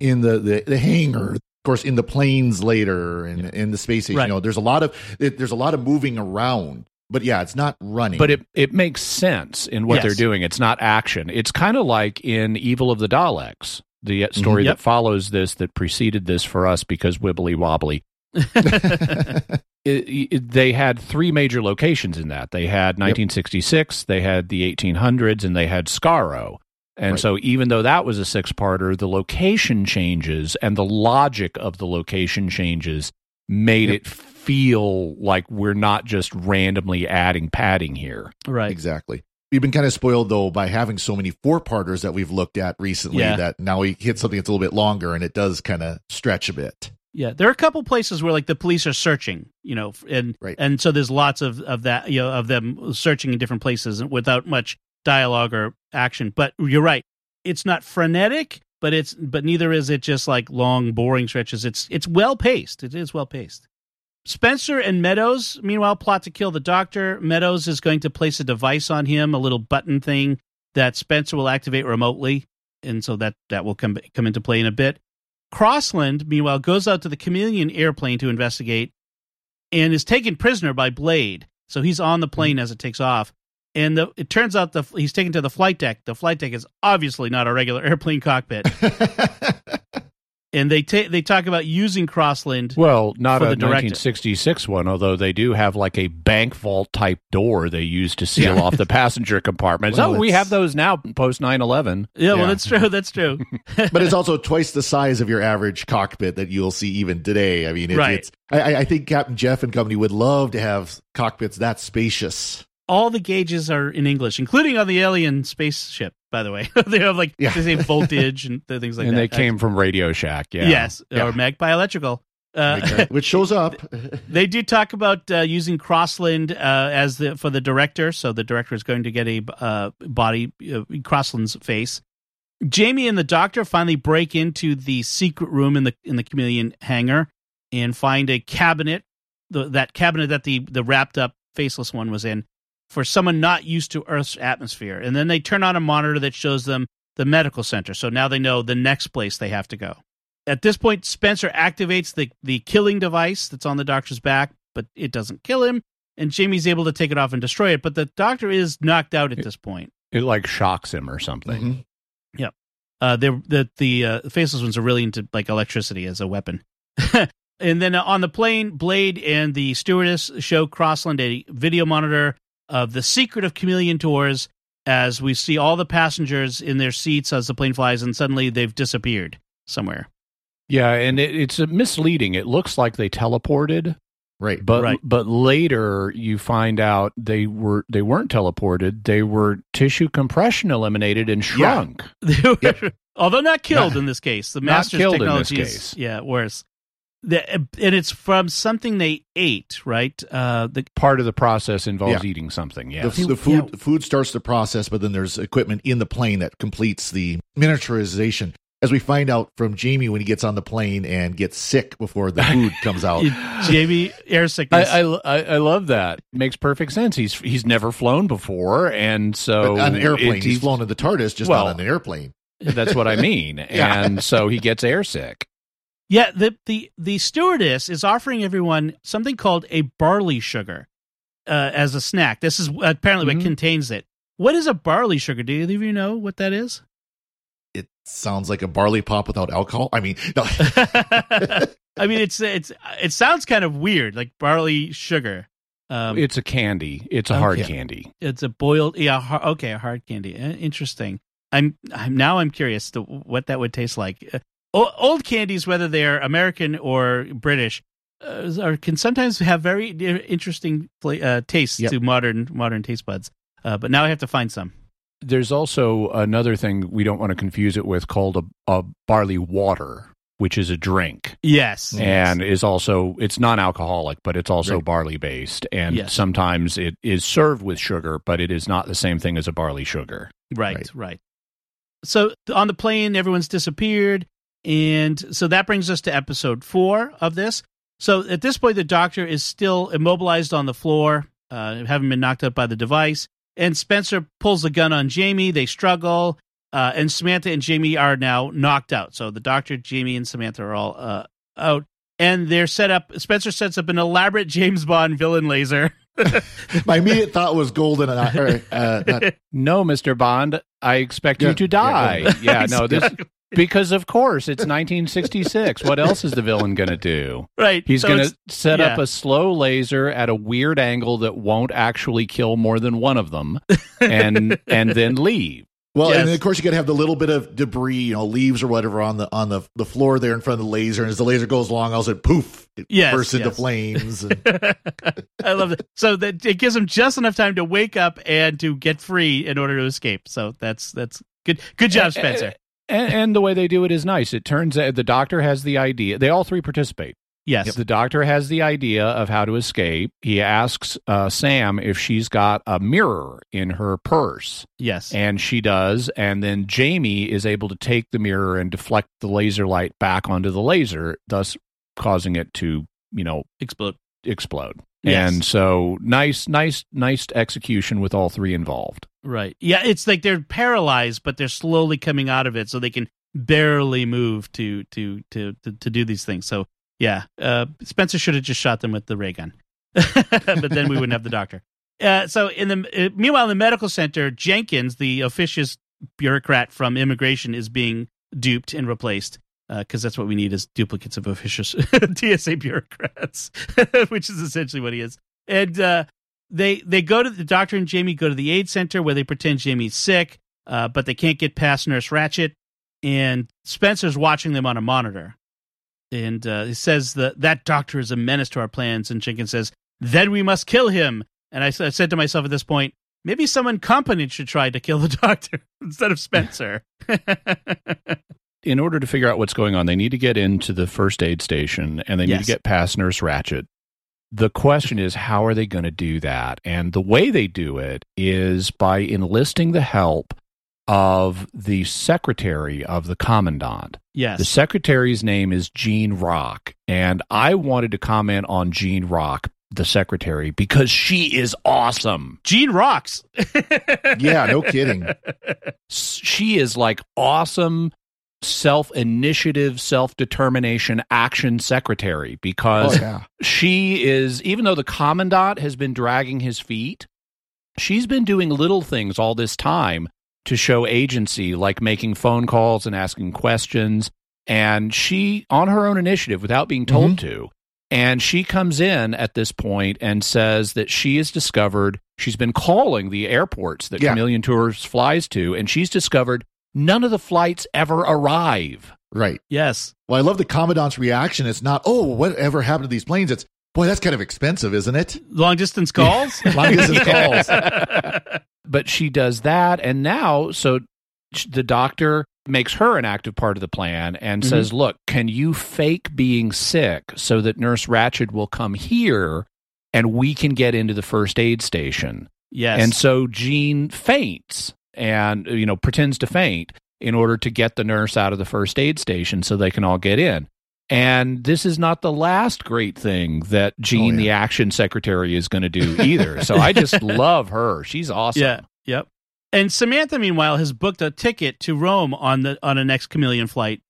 in the, the the hangar, of course, in the planes later, and in the space station. Right. You know, there's a lot of it, there's a lot of moving around. But yeah, it's not running. But it it makes sense in what Yes. they're doing. It's not action. It's kind of like in Evil of the Daleks, the uh, story Yep. that follows this that preceded this for us because wibbly wobbly. It, it, they had three major locations in that. They had 1966, they had the 1800s, and they had Skaro. And Right. so, even though that was a six parter, the location changes and the logic of the location changes made Yep. it feel like we're not just randomly adding padding here. Right. exactly. We've been kind of spoiled though by having so many four parters that we've looked at recently Yeah. that now we hit something that's a little bit longer and it does kind of stretch a bit. Yeah, there are a couple places where like the police are searching, you know, and Right. and so there's lots of of that, you know, of them searching in different places without much dialogue or action. But you're right, it's not frenetic, but it's but neither is it just like long, boring stretches. It's it's well paced. It is well paced. Spencer and Meadows, meanwhile, plot to kill the doctor. Meadows is going to place a device on him, a little button thing that Spencer will activate remotely, and so that that will come come into play in a bit. Crossland, meanwhile, goes out to the Chameleon airplane to investigate and is taken prisoner by Blade. So he's on the hmm. plane as it takes off. And the, it turns out the, he's taken to the flight deck. The flight deck is obviously not a regular airplane cockpit. and they ta- they talk about using Crossland. Well, not For a the 1966 one, although they do have like a bank vault type door they use to seal Yeah. off the passenger compartments. Well, oh, we have those now post 9 11. yeah, well, that's true. That's true. but it's also twice the size of your average cockpit that you'll see even today. I mean, it's, Right. it's I, I- I think Captain Jeff and company would love to have cockpits that spacious. All the gauges are in English, including on the alien spaceship. By the way, they have like Yeah. they say voltage and th- things like and that. And they came from Radio Shack. Yeah. Yes, Yeah. or Magpie Electrical. Uh, which shows up. They do talk about uh, using Crossland uh, as the for the director, so the director is going to get a uh, body uh, Crossland's face. Jamie and the Doctor finally break into the secret room in the in the Chameleon hangar and find a cabinet, the, that cabinet that the the wrapped up faceless one was in, for someone not used to Earth's atmosphere. And then they turn on a monitor that shows them the medical center, so now they know the next place they have to go at this point, Spencer activates the, the killing device that's on the doctor's back, but it doesn't kill him. And Jamie's able to take it off and destroy it, but the doctor is knocked out at this point. It like shocks him or something. Mhm. Uh, they're, the the uh, faceless ones are really into like electricity as a weapon. and then uh, on the plane, Blade and the stewardess show Crossland a video monitor of the secret of chameleon tours as we see all the passengers in their seats as the plane flies, and suddenly they've disappeared somewhere. Yeah, and it, it's misleading. It looks like they teleported, Right. but Right. but later you find out they were they weren't teleported. They were tissue compression eliminated and shrunk. They were- Although not killed in this case, the Not master's killed in this technology is yeah worse. The, and it's from something they ate, right? Uh, the Part of the process involves Yeah. eating something. The, Yes. the food the food starts the process, but then there's equipment in the plane that completes the miniaturization. As we find out from Jamie when he gets on the plane and gets sick before the food comes out. Jamie air I, sickness. I, I I love that. Makes perfect sense. He's he's never flown before, and so But on an airplane, it- he's flown in the TARDIS, just Well, not on an airplane. That's what I mean. Yeah. And so he gets airsick. Yeah, the the the stewardess is offering everyone something called a barley sugar uh, as a snack. This is apparently Mhm. what contains it. What is a barley sugar? Do either of you know what that is? It sounds like a barley pop without alcohol. I mean, no. I mean, it's it's it sounds kind of weird, like barley sugar. Um, it's a candy. It's a hard candy. it's a boiled, yeah, har- okay, a hard candy. Uh, Interesting. I'm, I'm now I'm curious to what that would taste like. Uh, o- old candies, whether they're American or British, uh, are, can sometimes have very interesting fla- uh, tastes Yep. to modern modern taste buds. Uh, but now I have to find some. There's also another thing we don't want to confuse it with called a, a barley water, which is a drink. Yes, and is also it's non-alcoholic but it's also Right. barley based and Yes. sometimes it is served with sugar but it is not the same thing as a barley sugar Right, Right. right. So on the plane, everyone's disappeared, and so that brings us to episode four of this. So at this point, the doctor is still immobilized on the floor, uh, having been knocked out by the device. And Spencer pulls the gun on Jamie. They struggle, uh, and Samantha and Jamie are now knocked out. So the doctor, Jamie, and Samantha are all uh, out, and they're set up. Spencer sets up an elaborate James Bond villain laser. My immediate thought was golden. And I, or, uh, not, no mr bond i expect Yeah, you to yeah, die yeah, no this Exactly. Because of course it's 1966 what else is the villain going to do right. he's so going to set up a slow laser at a weird angle that won't actually kill more than one of them and and then leave well, Yes. and then of course you got to have the little bit of debris, you know, leaves or whatever on the on the the floor there in front of the laser. And as the laser goes along, all of a sudden, poof, it Yes, bursts into flames. And, I love it. So that it gives him just enough time to wake up and to get free in order to escape. So that's that's good. Good job, Spencer. And, and the way they do it is nice it turns out the doctor has the idea they all three participate Yes. The doctor has the idea of how to escape. He asks uh, Sam if she's got a mirror in her purse, Yes. and she does. And then Jamie is able to take the mirror and deflect the laser light back onto the laser, thus causing it to, you know, Explode. explode. Yes. And so nice, nice, nice execution with all three involved. Right. Yeah. It's like they're paralyzed, but they're slowly coming out of it, so they can barely move to to to to, to do these things. So yeah, uh, Spencer should have just shot them with the ray gun, but then we wouldn't have the doctor. Uh, so in the uh, meanwhile, in the medical center, Jenkins, the officious bureaucrat from immigration, is being duped and replaced because that's what we need is duplicates of officious TSA bureaucrats, which is essentially what he is. And uh, they they go to the doctor and Jamie go to the aid center where they pretend Jamie's sick, uh, but they can't get past Nurse Ratched, and Spencer's watching them on a monitor, and uh, he says that that doctor is a menace to our plans, and Jenkins says, "Then we must kill him." And I said to myself at this point, maybe someone competent should try to kill the doctor instead of Spencer. In order to figure out what's going on, they need to get into the first aid station and they need to get past Nurse Ratched. The question is, how are they going to do that? And the way they do it is by enlisting the help of the secretary of the commandant. yes, The secretary's name is Jean Rock. And I wanted to comment on Jean Rock, the secretary, because she is awesome. Jean rocks. yeah, no kidding. she is like awesome self initiative, self determination action secretary Oh, because yeah. she is, even though the commandant has been dragging his feet, she's been doing little things all this time to show agency, like making phone calls and asking questions. And she, on her own initiative, without being told mm-hmm. to, and she comes in at this point and says that she has discovered she's been calling the airports that Yeah. Chameleon Tours flies to, and she's discovered none of the flights ever arrive. Right. yes. Well, I love the commandant's reaction. It's not, oh, whatever happened to these planes? It's, boy, that's kind of expensive, isn't it? Long distance calls. Long distance calls. but she does that and now so the doctor makes her an active part of the plan and Mm-hmm. says look can you fake being sick so that nurse Ratched will come here and we can get into the first aid station yes. and so jean faints and you know pretends to faint in order to get the nurse out of the first aid station so they can all get in and this is not the last great thing that Jean, Oh, yeah. the action secretary, is going to do either. so I just love her. She's awesome. Yeah. Yep. And Samantha, meanwhile, has booked a ticket to Rome on the on a next chameleon flight,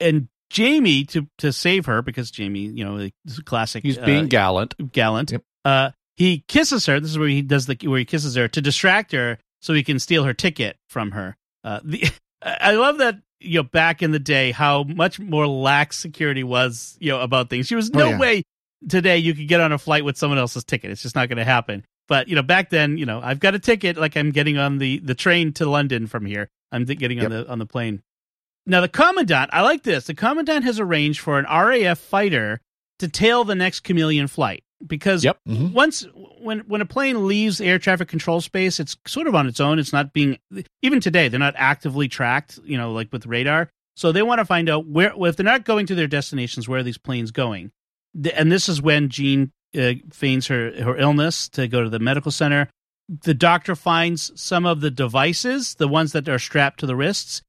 and Jamie to to save her because Jamie, you know, is classic. He's uh, being gallant. gallant. Yep. Uh, he kisses her. This is where he does the where he kisses her to distract her so he can steal her ticket from her. Uh, the I love that you know back in the day how much more lax security was you know about things. She was Oh, no yeah. way today you could get on a flight with someone else's ticket. It's just not going to happen. But you know back then, you know I've got a ticket like I'm getting on the the train to London from here. I'm getting on the on the plane. Now the commandant, I like this. The commandant has arranged for an RAF fighter to tail the next chameleon flight because Yep. Mhm. once when when a plane leaves air traffic control space, it's sort of on its own. It's not being even today. They're not actively tracked, you know, like with radar. So they want to find out where if they're not going to their destinations, where are these planes going? And this is when Jean uh, feigns her her illness to go to the medical center. The doctor finds some of the devices, the ones that are strapped to the wrists,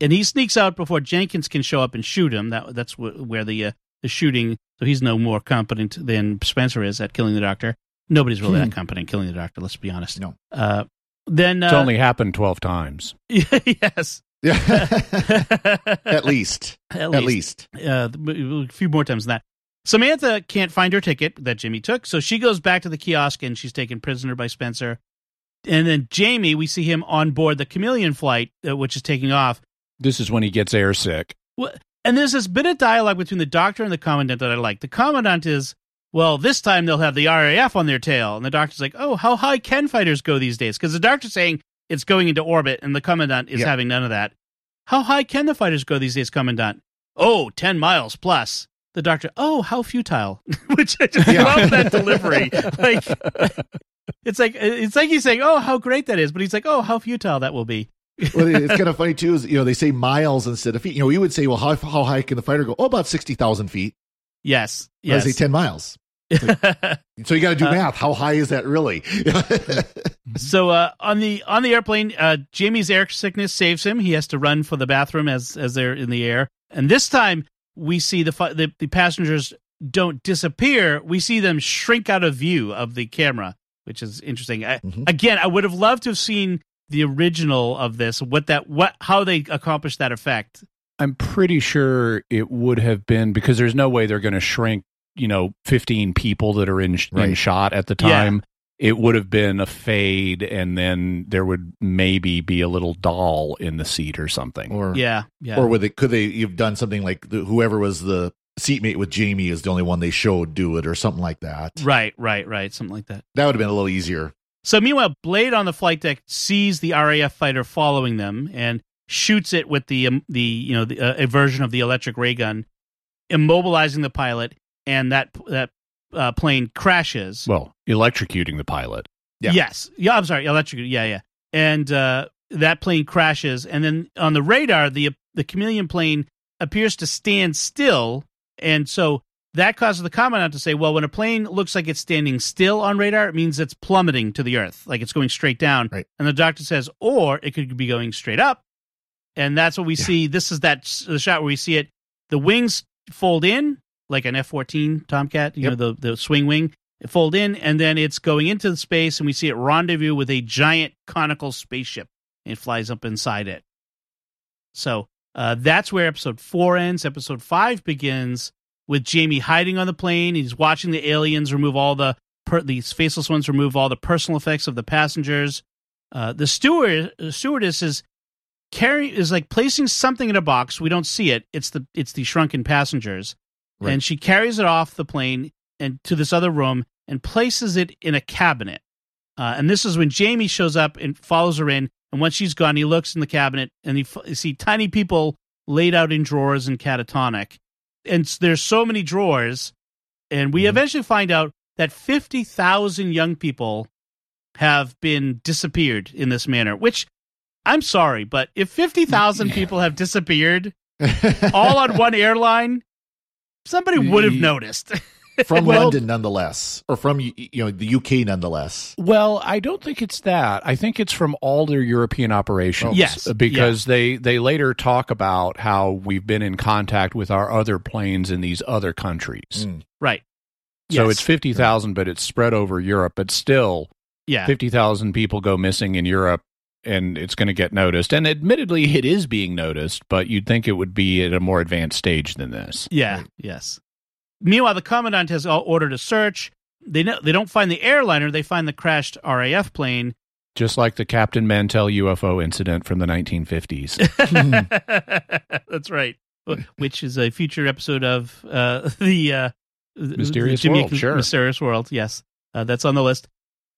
and he sneaks out before Jenkins can show up and shoot him. That that's wh- where the uh, the shooting. So he's no more competent than Spencer is at killing the doctor. Nobody's really that competent killing the doctor. Let's be honest. No. Uh, then uh, It's only happened 12 times. yes. Yeah. At least. At At least. least. uh, a few more times than that. Samantha can't find her ticket that Jimmy took, so she goes back to the kiosk and she's taken prisoner by Spencer. And then Jamie, we see him on board the Chameleon flight, uh, which is taking off. This is when he gets airsick. Wha- And there's this bit of dialogue between the doctor and the commandant that I like. The commandant is, well, this time they'll have the RAF on their tail. And the doctor's like, oh, how high can fighters go these days? Because the doctor's saying it's going into orbit, and the commandant is Yep. having none of that. How high can the fighters go these days, commandant? Oh, 10 miles plus. The doctor, oh, how futile. Which I just Yeah. love that delivery. Like, it's like it's like he's saying, oh, how great that is, but he's like, oh, how futile that will be. Well, it's kind of funny too. Is you know they say miles instead of feet. You know, we would say, well, how how high can the fighter go? Oh, about sixty thousand feet. Yes, I yes. say ten miles. So you got to do Uh, math. How high is that really? So uh, on the on the airplane, uh, Jamie's air sickness saves him. He has to run for the bathroom as as they're in the air. And this time we see the the, the passengers don't disappear. We see them shrink out of view of the camera, which is interesting. I, Mhm. Again, I would have loved to have seen the original of this. What that what how they accomplished that effect. I'm pretty sure it would have been because there's no way they're going to shrink, you know, 15 people that are in, in shot at the Yeah. time. It would have been a fade, and then there would maybe be a little doll in the seat or something. or Yeah, yeah. or would they could they You've done something like the, whoever was the seatmate with Jamie is the only one they showed do it or something like that. right, right, right. Something like that. That would have been a little easier. So meanwhile, Blade on the flight deck sees the RAF fighter following them and shoots it with the um, the you know the, uh, a version of the electric ray gun, immobilizing the pilot, and that that uh, plane crashes. Well, electrocuting the pilot. Yeah. Yes, yeah. I'm sorry, electric. Yeah, yeah. And uh, that plane crashes, and then on the radar, the the chameleon plane appears to stand still, and so that causes the commandant to say, "Well, when a plane looks like it's standing still on radar, it means it's plummeting to the earth, like it's going straight down." Right. And the doctor says, "Or it could be going straight up," and that's what we Yeah. see. This is that the shot where we see it. The wings fold in like an F fourteen Tomcat, you Yep. know, the the swing wing fold in, and then it's going into the space, and we see it rendezvous with a giant conical spaceship. It flies up inside it. So uh, that's where episode four ends. Episode five begins with Jamie hiding on the plane. He's watching the aliens remove all the per- these faceless ones remove all the personal effects of the passengers. Uh, the steward the stewardess is carrying is like placing something in a box. We don't see it. It's the it's the shrunken passengers, Right. and she carries it off the plane and to this other room and places it in a cabinet. Uh, and this is when Jamie shows up and follows her in. And once she's gone, he looks in the cabinet and he f- see tiny people laid out in drawers and catatonic. And there's so many drawers. And we Mhm. eventually find out that 50,000 young people have been disappeared in this manner, which I'm sorry, but if 50,000 people have disappeared all on one airline, somebody would have noticed. from Well- London nonetheless, or from you know the UK nonetheless. Well, I don't think it's that. I think it's from all their European operations. Yes, because they they later talk about how we've been in contact with our other planes in these other countries. Mm. right. So Yes. it's fifty thousand, but it's spread over Europe. But still, yeah. fifty thousand people go missing in Europe, and it's going to get noticed. And admittedly, it is being noticed, but you'd think it would be at a more advanced stage than this. Yeah, Right. yes. Meanwhile, the commandant has all ordered a search. They know, they don't find the airliner; they find the crashed RAF plane. Just like the Captain Mantell UFO incident from the 1950s. That's right. Which is a future episode of uh, the uh, Mysterious the Jimmy World, sure. Mysterious World. Yes, uh, that's on the list.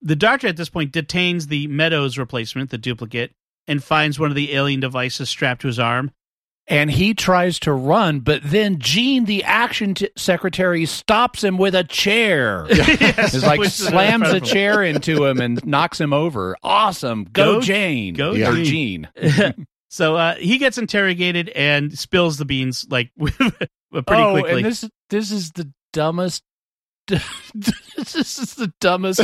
The Doctor at this point detains the Meadows replacement, the duplicate, and finds one of the alien devices strapped to his arm. And he tries to run, but then Gene, the action t- secretary, stops him with a chair. Yes, It's like slams a chair into him and knocks him over. Awesome. Go, Go- Jane. go Or Gene. Gene. So uh, he gets interrogated and spills the beans like pretty oh, quickly. and this this is the dumbest. this is the dumbest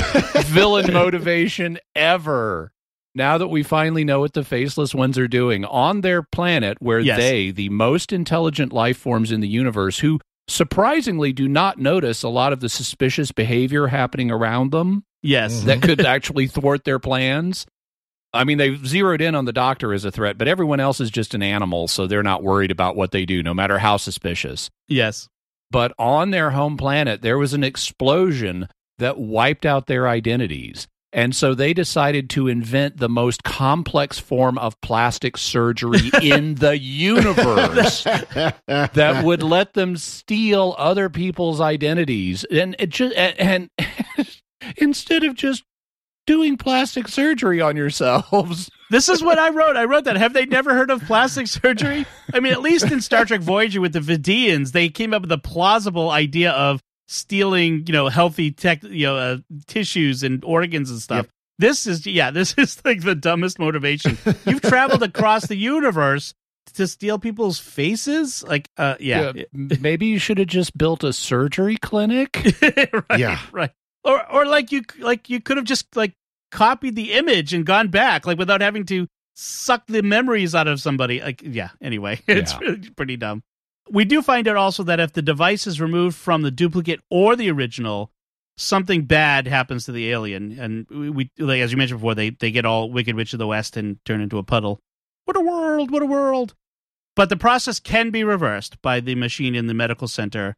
villain motivation ever. Now that we finally know what the faceless ones are doing on their planet, where Yes. they, the most intelligent life forms in the universe, who surprisingly do not notice a lot of the suspicious behavior happening around them yes, that could actually thwart their plans. I mean, they've zeroed in on the doctor as a threat, but everyone else is just an animal, so they're not worried about what they do, no matter how suspicious. yes, But on their home planet, there was an explosion that wiped out their identities. And so they decided to invent the most complex form of plastic surgery in the universe that would let them steal other people's identities. And it just and, and instead of just doing plastic surgery on yourselves. This is what I wrote. I wrote that. Have they never heard of plastic surgery? I mean, at least in Star Trek Voyager with the Vidians, they came up with a plausible idea of stealing, you know, healthy tech, you know, uh, tissues and organs and stuff. This is, yeah, this is like the dumbest motivation. You've traveled across the universe to steal people's faces. Like, uh, yeah, m- maybe you should have just built a surgery clinic. right, Yeah. right. Or, or like you, like you could have just like copied the image and gone back, like without having to suck the memories out of somebody. Like, yeah. Anyway, it's Yeah. really pretty dumb. We do find out also that if the device is removed from the duplicate or the original, something bad happens to the alien. And we, we like as you mentioned before, they they get all Wicked Witch of the West and turn into a puddle. What a world! What a world! But the process can be reversed by the machine in the medical center.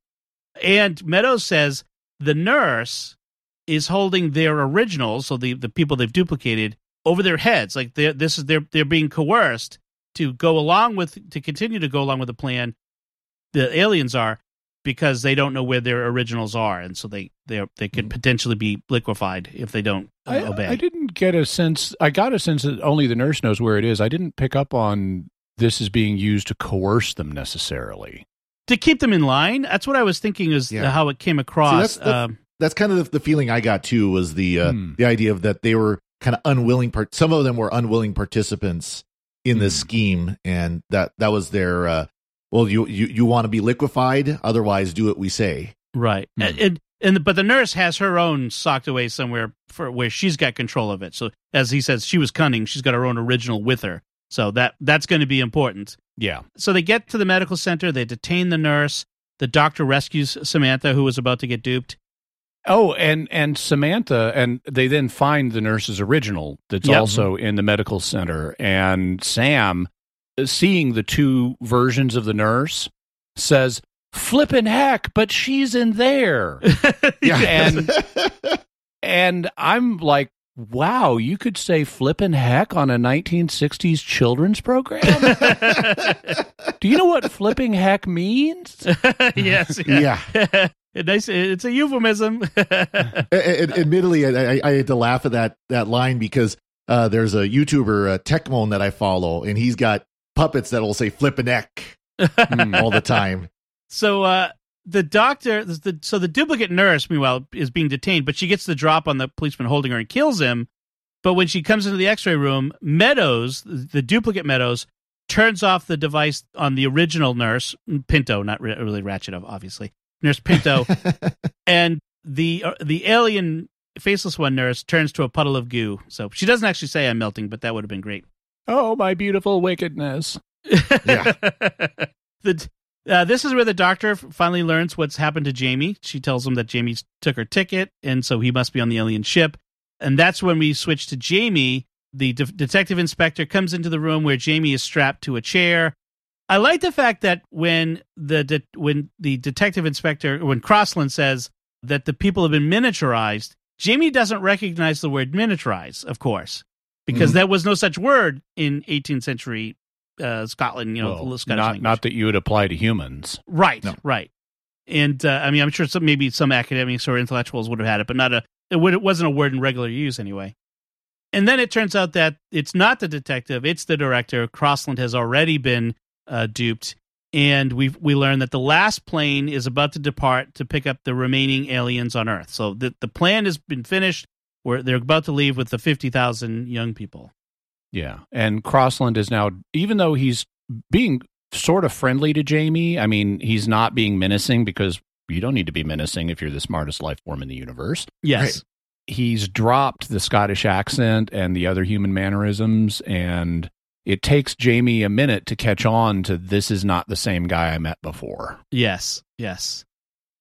And Meadows says the nurse is holding their originals, so the, the people they've duplicated, over their heads. Like they're, this is they're they're being coerced to go along with to continue to go along with the plan. The aliens are because they don't know where their originals are, and so they they they could potentially be liquefied if they don't uh, I, obey. I didn't get a sense. I got a sense that only the nurse knows where it is. I didn't pick up on this is being used to coerce them necessarily. to keep them in line. That's what I was thinking is Yeah. how it came across. See, that's- that's- um, That's kind of the, the feeling I got too. Was the uh, Hmm. the idea of that they were kind of unwilling. Part some of them were unwilling participants in this Hmm. scheme, and that that was their. Uh, well, you you you want to be liquefied, otherwise do what we say. Right. Hmm. And, and and but the nurse has her own socked away somewhere for where she's got control of it. So as he says, she was cunning. She's got her own original with her. So that that's going to be important. Yeah. So they get to the medical center. They detain the nurse. The doctor rescues Samantha, who was about to get duped. Oh, and and Samantha, and they then find the nurse's original that's Yep. also in the medical center. And Sam, uh, seeing the two versions of the nurse, says, "Flippin' heck!" But she's in there, and and I'm like, "Wow, you could say flippin' heck on a 1960s children's program." Do you know what flipping heck means? yes. Yeah. It nice. It's a euphemism. A- a- admittedly, I, I, I had to laugh at that that line because uh, there's a YouTuber, uh, Techmoan, that I follow, and he's got puppets that will say "flip a neck" all the time. So uh, the doctor, the, so the duplicate nurse, meanwhile, is being detained, but she gets the drop on the policeman holding her and kills him. But when she comes into the X-ray room, Meadows, the duplicate Meadows, turns off the device on the original nurse Pinto, not re- really Ratched, obviously, Nurse Pinto, and the uh, the alien faceless one nurse turns to a puddle of goo. So she doesn't actually say I'm melting, but that would have been great. Oh, my beautiful wickedness. Yeah. the uh, this is where the doctor finally learns what's happened to Jamie. She tells him that Jamie took her ticket, and so he must be on the alien ship. And that's when we switch to Jamie. The de- detective inspector comes into the room where Jamie is strapped to a chair. I like the fact that when the de- when the detective inspector when Crossland says that the people have been miniaturized, Jamie doesn't recognize the word miniaturize, of course. Because Mhm. there was no such word in 18th century uh, Scotland. You know, Well, the Scottish not language. not that you would apply to humans. right, No. right. And uh, I mean, I'm sure some maybe some academics or intellectuals would have had it, but not a it would it wasn't a word in regular use anyway. And then it turns out that it's not the detective; it's the director. Crossland has already been uh, duped, and we we learn that the last plane is about to depart to pick up the remaining aliens on Earth. So the the plan has been finished. Where they're about to leave with the fifty thousand young people. Yeah. And Crossland is now, even though he's being sort of friendly to Jamie, I mean, he's not being menacing because you don't need to be menacing if you're the smartest life form in the universe. Yes, Right. He's dropped the Scottish accent and the other human mannerisms. And it takes Jamie a minute to catch on to this is not the same guy I met before. Yes, yes.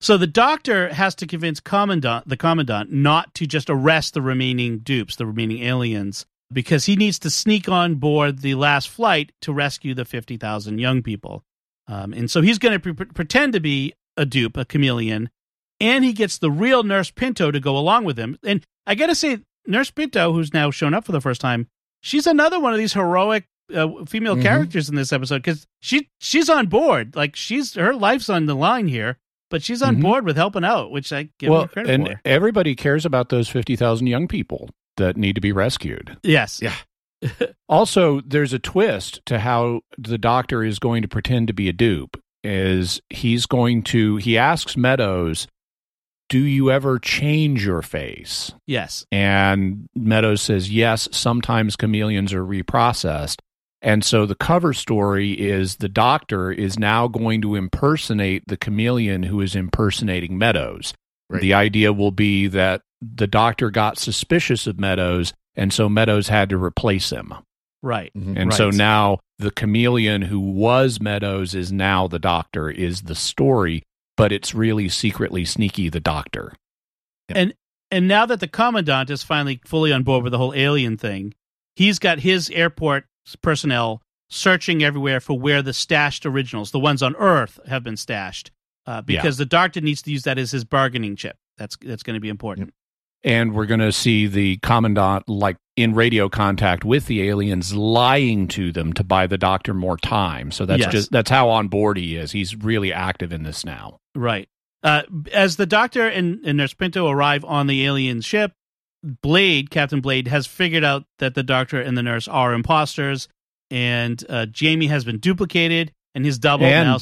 So the doctor has to convince commandant the commandant not to just arrest the remaining dupes, the remaining aliens, because he needs to sneak on board the last flight to rescue the fifty thousand young people. Um, and so he's going to pre- pretend to be a dupe, a chameleon, and he gets the real Nurse Pinto to go along with him. And I got to say, Nurse Pinto, who's now shown up for the first time, she's another one of these heroic uh, female Mhm. characters in this episode because she she's on board, like she's her life's on the line here, but she's on Mhm. board with helping out, which I give her well, credit and for. everybody cares about those 50,000 young people that need to be rescued. Yes, Yeah. Also, there's a twist to how the doctor is going to pretend to be a dupe. Is he's going to he asks Meadows, "Do you ever change your face?" yes, And Meadows says, "Yes, sometimes chameleons are reprocessed." And so the cover story is the doctor is now going to impersonate the chameleon who is impersonating Meadows. Right. The idea will be that the doctor got suspicious of Meadows, and so Meadows had to replace him. right. Mhm. And so now the chameleon who was Meadows is now the doctor, is the story, but it's really secretly sneaky the doctor. And and now that the commandant is finally fully on board with the whole alien thing, he's got his airport personnel searching everywhere for where the stashed originals, the ones on Earth, have been stashed, uh, because the doctor needs to use that as his bargaining chip. That's that's going to be important. And we're going to see the commandant, like in radio contact with the aliens, lying to them to buy the doctor more time. So that's Yes. just that's how on board he is. He's really active in this now. Right. Uh, as the doctor and, and Nurse Pinto arrive on the alien ship, Blade, Captain Blade, has figured out that the doctor and the nurse are imposters, and uh, Jamie has been duplicated, and his double And now.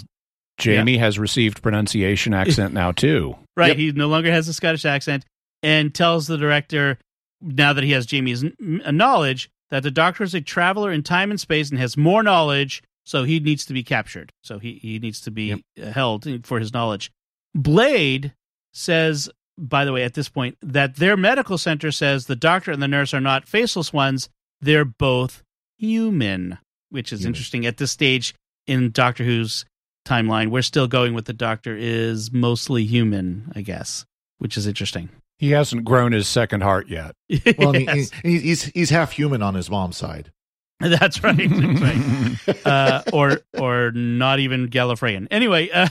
Jamie has received pronunciation accent now too. Right, Yep. he no longer has a Scottish accent, and tells the director, now that he has Jamie's n- n- knowledge, that the doctor is a traveler in time and space and has more knowledge, so he needs to be captured. So he, he needs to be uh held for his knowledge. Blade says, by the way, at this point, that their medical center says the doctor and the nurse are not faceless ones, they're both human, which is Human. interesting. At this stage in Doctor Who's timeline, we're still going with the doctor is mostly human, I guess, which is interesting. He hasn't grown his second heart yet. Well, and he- he- he's he's half human on his mom's side. that's right. That's right. Uh, or or not even Gallifreyan. Anyway, uh,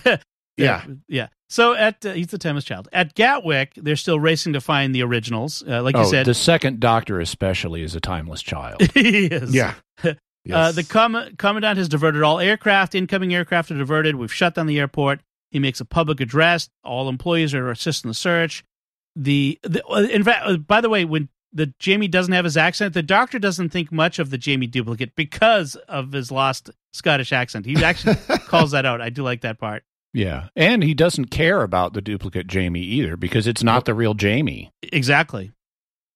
Yeah. yeah. So at uh, he's the Thames child at Gatwick, they're still racing to find the originals. Uh, like oh, you said, the second doctor especially is a timeless child. he is. Yeah. Uh, the com- commandant has diverted all aircraft. Incoming aircraft are diverted. We've shut down the airport. He makes a public address. All employees are assisting the search. The, the uh, in fact, uh, by the way, when the Jamie doesn't have his accent, the doctor doesn't think much of the Jamie duplicate because of his lost Scottish accent. He actually calls that out. I do like that part. Yeah. And he doesn't care about the duplicate Jamie either because it's not the real Jamie. Exactly.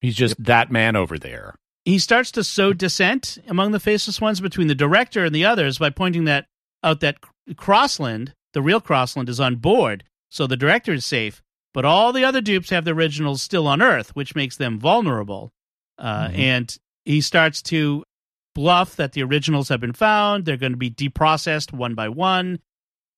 He's just that man over there. he starts to sow dissent among the faceless ones between the director and the others by pointing that out that Crossland, the real Crossland, is on board, so the director is safe. But all the other dupes have the originals still on Earth, which makes them vulnerable. Uh, Mhm. And he starts to bluff that the originals have been found. They're going to be deprocessed one by one.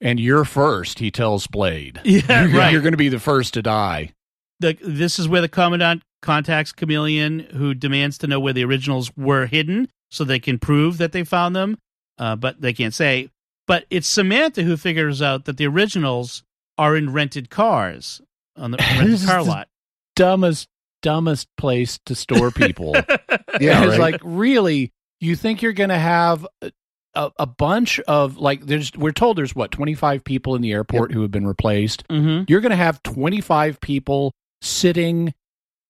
And you're first, he tells Blade. Yeah, You're- right. You're going to be the first to die. the this is where the commandant contacts Chameleon, who demands to know where the originals were hidden, so they can prove that they found them. Uh, but they can't say. But it's Samantha who figures out that the originals are in rented cars on the rented This is car the- lot. Dumbest dumbest place to store people. Yeah, it's right. like really, you think you're going to have a, a bunch of like there's we're told there's what 25 people in the airport who have been replaced. Mm-hmm. You're going to have 25 people sitting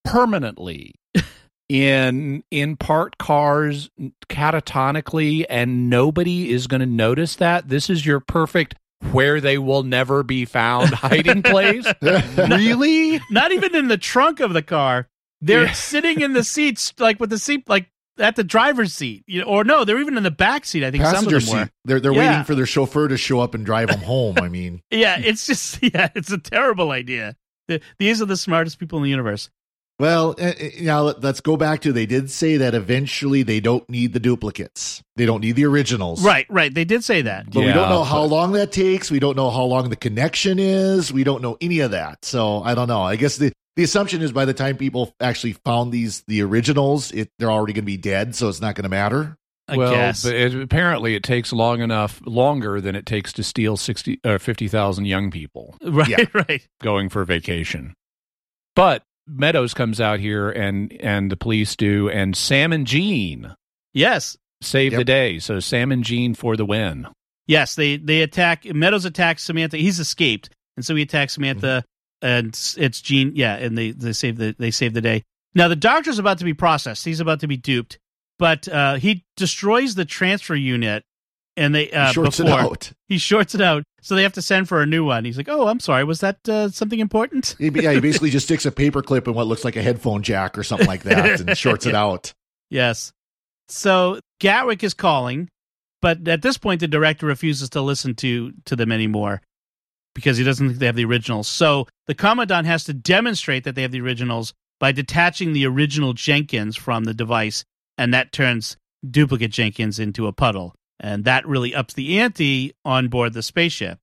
permanently in in parked cars catatonically and nobody is going to notice that. This is your perfect where they will never be found hiding place. really? Not even in the trunk of the car. They're Yeah. sitting in the seats, like with the seat, like at the driver's seat, you know, or no, they're even in the back seat. I think Passenger some of them seat. They're they're Yeah. waiting for their chauffeur to show up and drive them home. I mean. Yeah, it's just yeah, it's a terrible idea. The, these are the smartest people in the universe. well, uh, uh, now let- let's go back to. They did say that eventually they don't need the duplicates. They don't need the originals. Right, right. They did say that. But we don't know how but- long that takes. We don't know how long the connection is. We don't know any of that. So I don't know. I guess the, the assumption is by the time people actually found these the originals, it, they're already going to be dead. So it's not going to matter. I well, guess. but it, apparently it takes long enough, longer than it takes to steal 60 uh, or 50,000 young people right, yeah. right. going for vacation. But Meadows comes out here and and the police do and Sam and Jean Yes, save the day. So Sam and Jean for the win. yes. They they attack. Meadows attacks Samantha. He's escaped, and so he attacks Samantha, mm-hmm. And it's- it's Jean. Yeah, and they they save the they save the day. Now the doctor's about to be processed. He's about to be duped, but uh, he destroys the transfer unit, and they uh, Shorts before it out. he shorts it out. So they have to send for a new one. He's like, "Oh, I'm sorry. Was that uh, something important?" He- yeah, he basically just sticks a paper clip in what looks like a headphone jack or something like that and shorts it out. Yes. So Gatwick is calling, but at this point the director refuses to listen to to them anymore because he doesn't think they have the originals. So the commandant has to demonstrate that they have the originals by detaching the original Jenkins from the device, and that turns duplicate Jenkins into a puddle, and that really ups the ante on board the spaceship.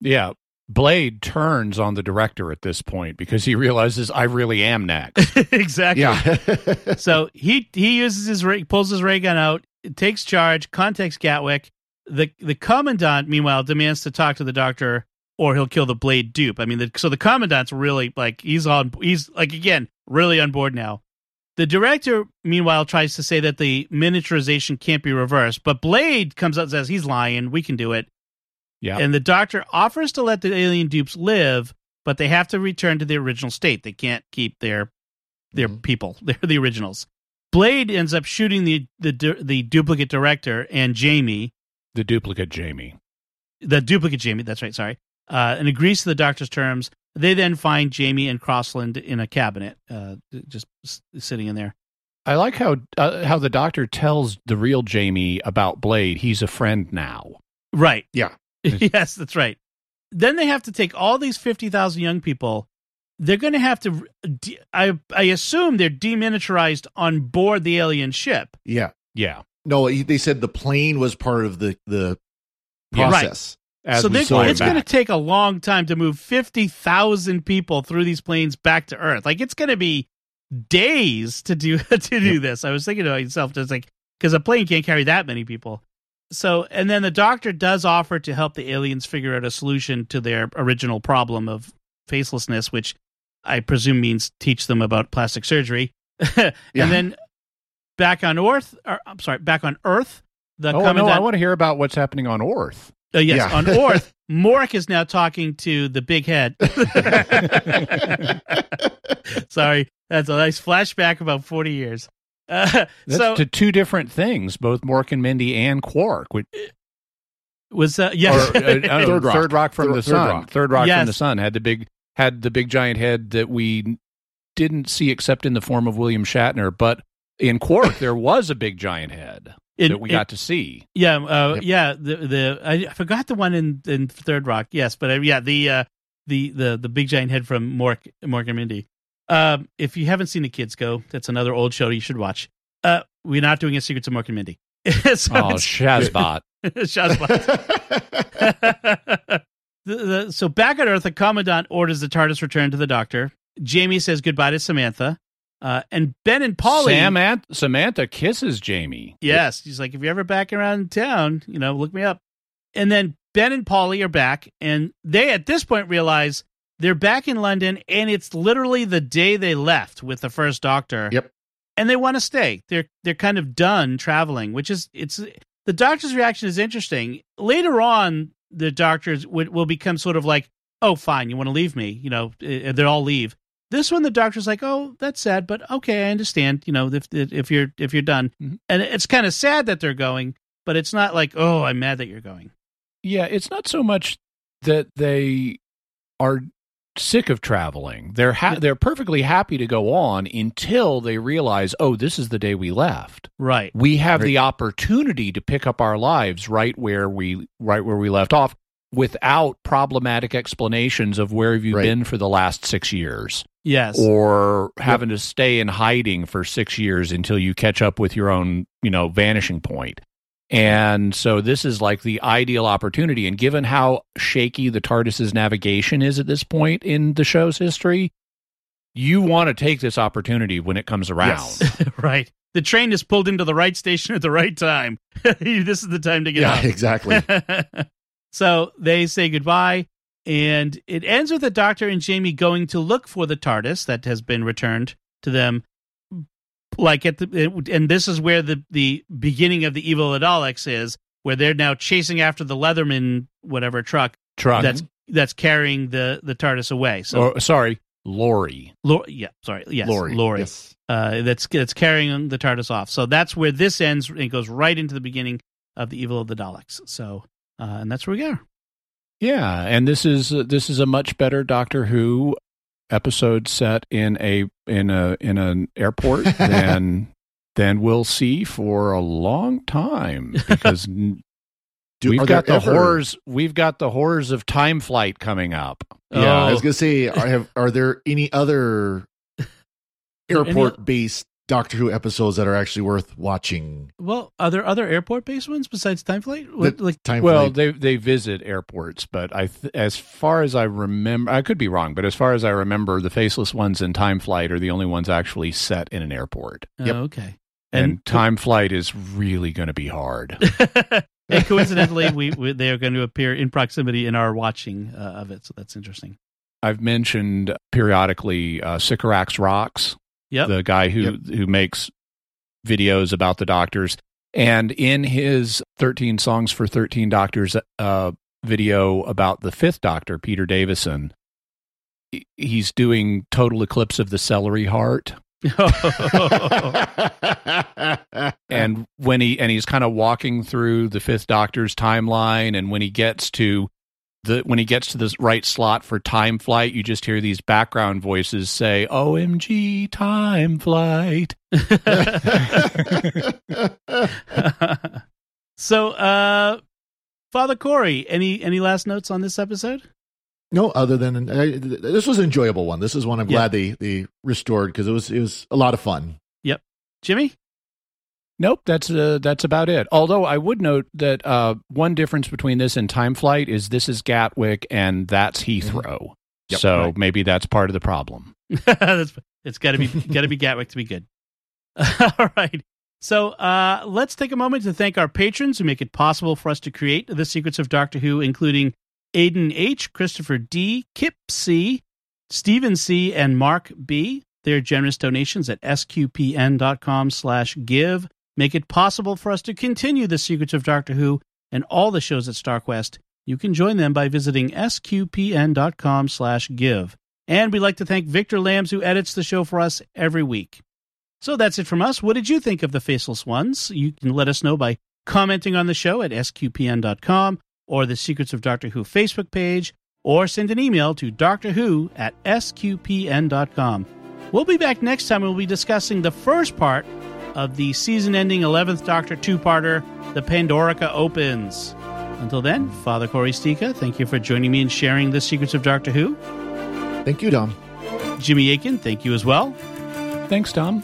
Yeah. Blade turns on the director at this point because he realizes I really am next. exactly. Yeah. so he he uses his ray, pulls his ray gun out, takes charge, contacts Gatwick. The the commandant, meanwhile, demands to talk to the doctor, or he'll kill the blade dupe. I mean, the, so the commandant's really like he's on he's like again really on board now. The director, meanwhile, tries to say that the miniaturization can't be reversed, but Blade comes out and says he's lying. We can do it. Yeah. And the doctor offers to let the alien dupes live, but they have to return to the original state. They can't keep their their Mhm. people. They're the originals. Blade ends up shooting the the the duplicate director and Jamie, the duplicate Jamie. the duplicate Jamie. That's right. Sorry, uh, and agrees to the doctor's terms. They then find Jamie and Crossland in a cabinet, uh, just sitting in there. I like how uh, how the doctor tells the real Jamie about Blade. He's a friend now. Right. Yeah. yes, that's right. Then they have to take all these 50,000 young people. They're going to have to, de- I, I assume they're deminiaturized on board the alien ship. yeah. Yeah. No, they said the plane was part of the the Yeah, right. process. So him it's going to take a long time to move 50,000 people through these planes back to Earth. Like it's going to be days to do to do this. I was thinking to myself, just like, because a plane can't carry that many people. So, and then the doctor does offer to help the aliens figure out a solution to their original problem of facelessness, which I presume means teach them about plastic surgery. and Yeah. then back on Earth, or, I'm sorry, back on Earth, the Oh no! I want to hear about what's happening on Ork. Uh, yes, Yeah. on Ork, Mork is now talking to the big head. Sorry, that's a nice flashback about 40 years. Uh, That's so to two different things, both Mork and Mindy and Quark. Which, was uh, yes, or, uh, uh, Third Rock. Third Rock from Third- the Third Sun. Rock. Third Rock Yes. from the Sun had the big had the big giant head that we didn't see except in the form of William Shatner, but in Quark there was a big giant head In- that we in- got to see. yeah, uh, Yep. yeah. The the I, forgot the one in, in Third Rock. Yes, but uh, yeah, the uh, the the the big giant head from Mork Mork and Mindy. Um, if you haven't seen the kids go, that's another old show you should watch. Uh, we're not doing a Secrets of Mork and Mindy. so Oh, Shazbot. Shazbot. The- the- so back on Earth, the Commandant orders the TARDIS return to the Doctor. Jamie says goodbye to Samantha. Uh, and Ben and Polly. Sam Samantha kisses Jamie. yes, she's like, if you're ever back around town, you know, look me up. And then Ben and Polly are back, and they at this point realize they're back in London, and it's literally the day they left with the first Doctor. Yep. And they want to stay. They're they're kind of done traveling, which is it's the Doctor's reaction is interesting. Later on, the Doctors will, will become sort of like, "Oh, fine, you want to leave me?" You know, eh, they all leave. This one, the Doctor's like, "Oh, that's sad, but okay, I understand. You know, if if you're if you're done." Mhm. And it's kind of sad that they're going, but it's not like, "Oh, I'm mad that you're going." Yeah, it's not so much that they are sick of traveling. They're ha- they're perfectly happy to go on until they realize, "Oh, this is the day we left." Right. We have Right. the opportunity to pick up our lives right where we right where we left off without problematic explanations of where have you Right. been for the last 6 years Yes. or having to stay in hiding for 6 years until you catch up with your own, you know, vanishing point. And so this is like the ideal opportunity. And given how shaky the TARDIS's navigation is at this point in the show's history, you want to take this opportunity when it comes around. Yes. right. The train is pulled into the right station at the right time. this is the time to get Yeah, out. exactly. so they say goodbye, and it ends with the Doctor and Jamie going to look for the TARDIS that has been returned to them. Like at the, and this is where the the beginning of the evil of the Daleks is, where they're now chasing after the Leatherman whatever truck Truck. that's that's carrying the the TARDIS away. So, or, sorry, lorry. Lor- yeah, sorry, yes, lorry. lorry Yes. uh, that's that's carrying the TARDIS off. So that's where this ends. It goes right into the beginning of the evil of the Daleks. So, uh, and that's where we are. Yeah, and this is uh, this is a much better Doctor Who episode set in a in a in an airport than than we'll see for a long time because Do- we've got the ever- horrors we've got the horrors of time flight coming up. Yeah, I was Oh. gonna say, are, have, are there any other airport-based Doctor Who episodes that are actually worth watching? Well, are there other airport-based ones besides Time Flight? What, The like, time Well, flight- they they visit airports, but I th- as far as I remember, I could be wrong, but as far as I remember, the faceless ones in Time Flight are the only ones actually set in an airport. oh, Yep. okay. And, Time Flight is really going to be hard. and coincidentally, we, we they are going to appear in proximity in our watching uh, of it. So that's interesting. I've mentioned periodically uh, Sycorax Rocks, Yep. the guy who who makes videos about the doctors, and in his thirteen songs for thirteen doctors uh, video about the fifth Doctor, Peter Davison, he's doing Total Eclipse of the Celery Heart, and when he and he's kind of walking through the fifth Doctor's timeline, and when he gets to the when he gets to the right slot for time flight, you just hear these background voices say, "OMG, time flight." so, uh, Father Cory, any any last notes on this episode? no, other than I, this was an enjoyable one. This is one I'm Yeah. glad they they restored because it was it was a lot of fun. Yep, Jimmy? Nope, that's uh, that's about it. Although I would note that uh, one difference between this and Time Flight is this is Gatwick and that's Heathrow. Yep, so right. maybe that's part of the problem. It's got to be got to be Gatwick to be good. All right. So uh, let's take a moment to thank our patrons who make it possible for us to create the secrets of Doctor Who, including Aiden H, Christopher D, Kip C, Stephen C, and Mark B. Their generous donations at sqpn.com slash give make it possible for us to continue the secrets of Doctor Who and all the shows at StarQuest. You can join them by visiting sqpn.com slash give. And we'd like to thank Victor Lambs, who edits the show for us every week. So that's it from us. What did you think of the Faceless Ones? You can let us know by commenting on the show at sqpn.com or the Secrets of Doctor Who Facebook page, or send an email to Doctor Who at sqpn.com. We'll be back next time. We'll be discussing the first part of the season ending 11th Doctor two parter, The Pandorica Opens. Until then, Father Cory Sticha, thank you for joining me and sharing the secrets of Doctor Who. Thank you, Dom. Jimmy Akin, thank you as well. Thanks, Tom.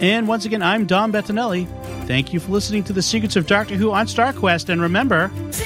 And once again, I'm Dom Bettinelli. Thank you for listening to the Secrets of Doctor Who on StarQuest. And remember, See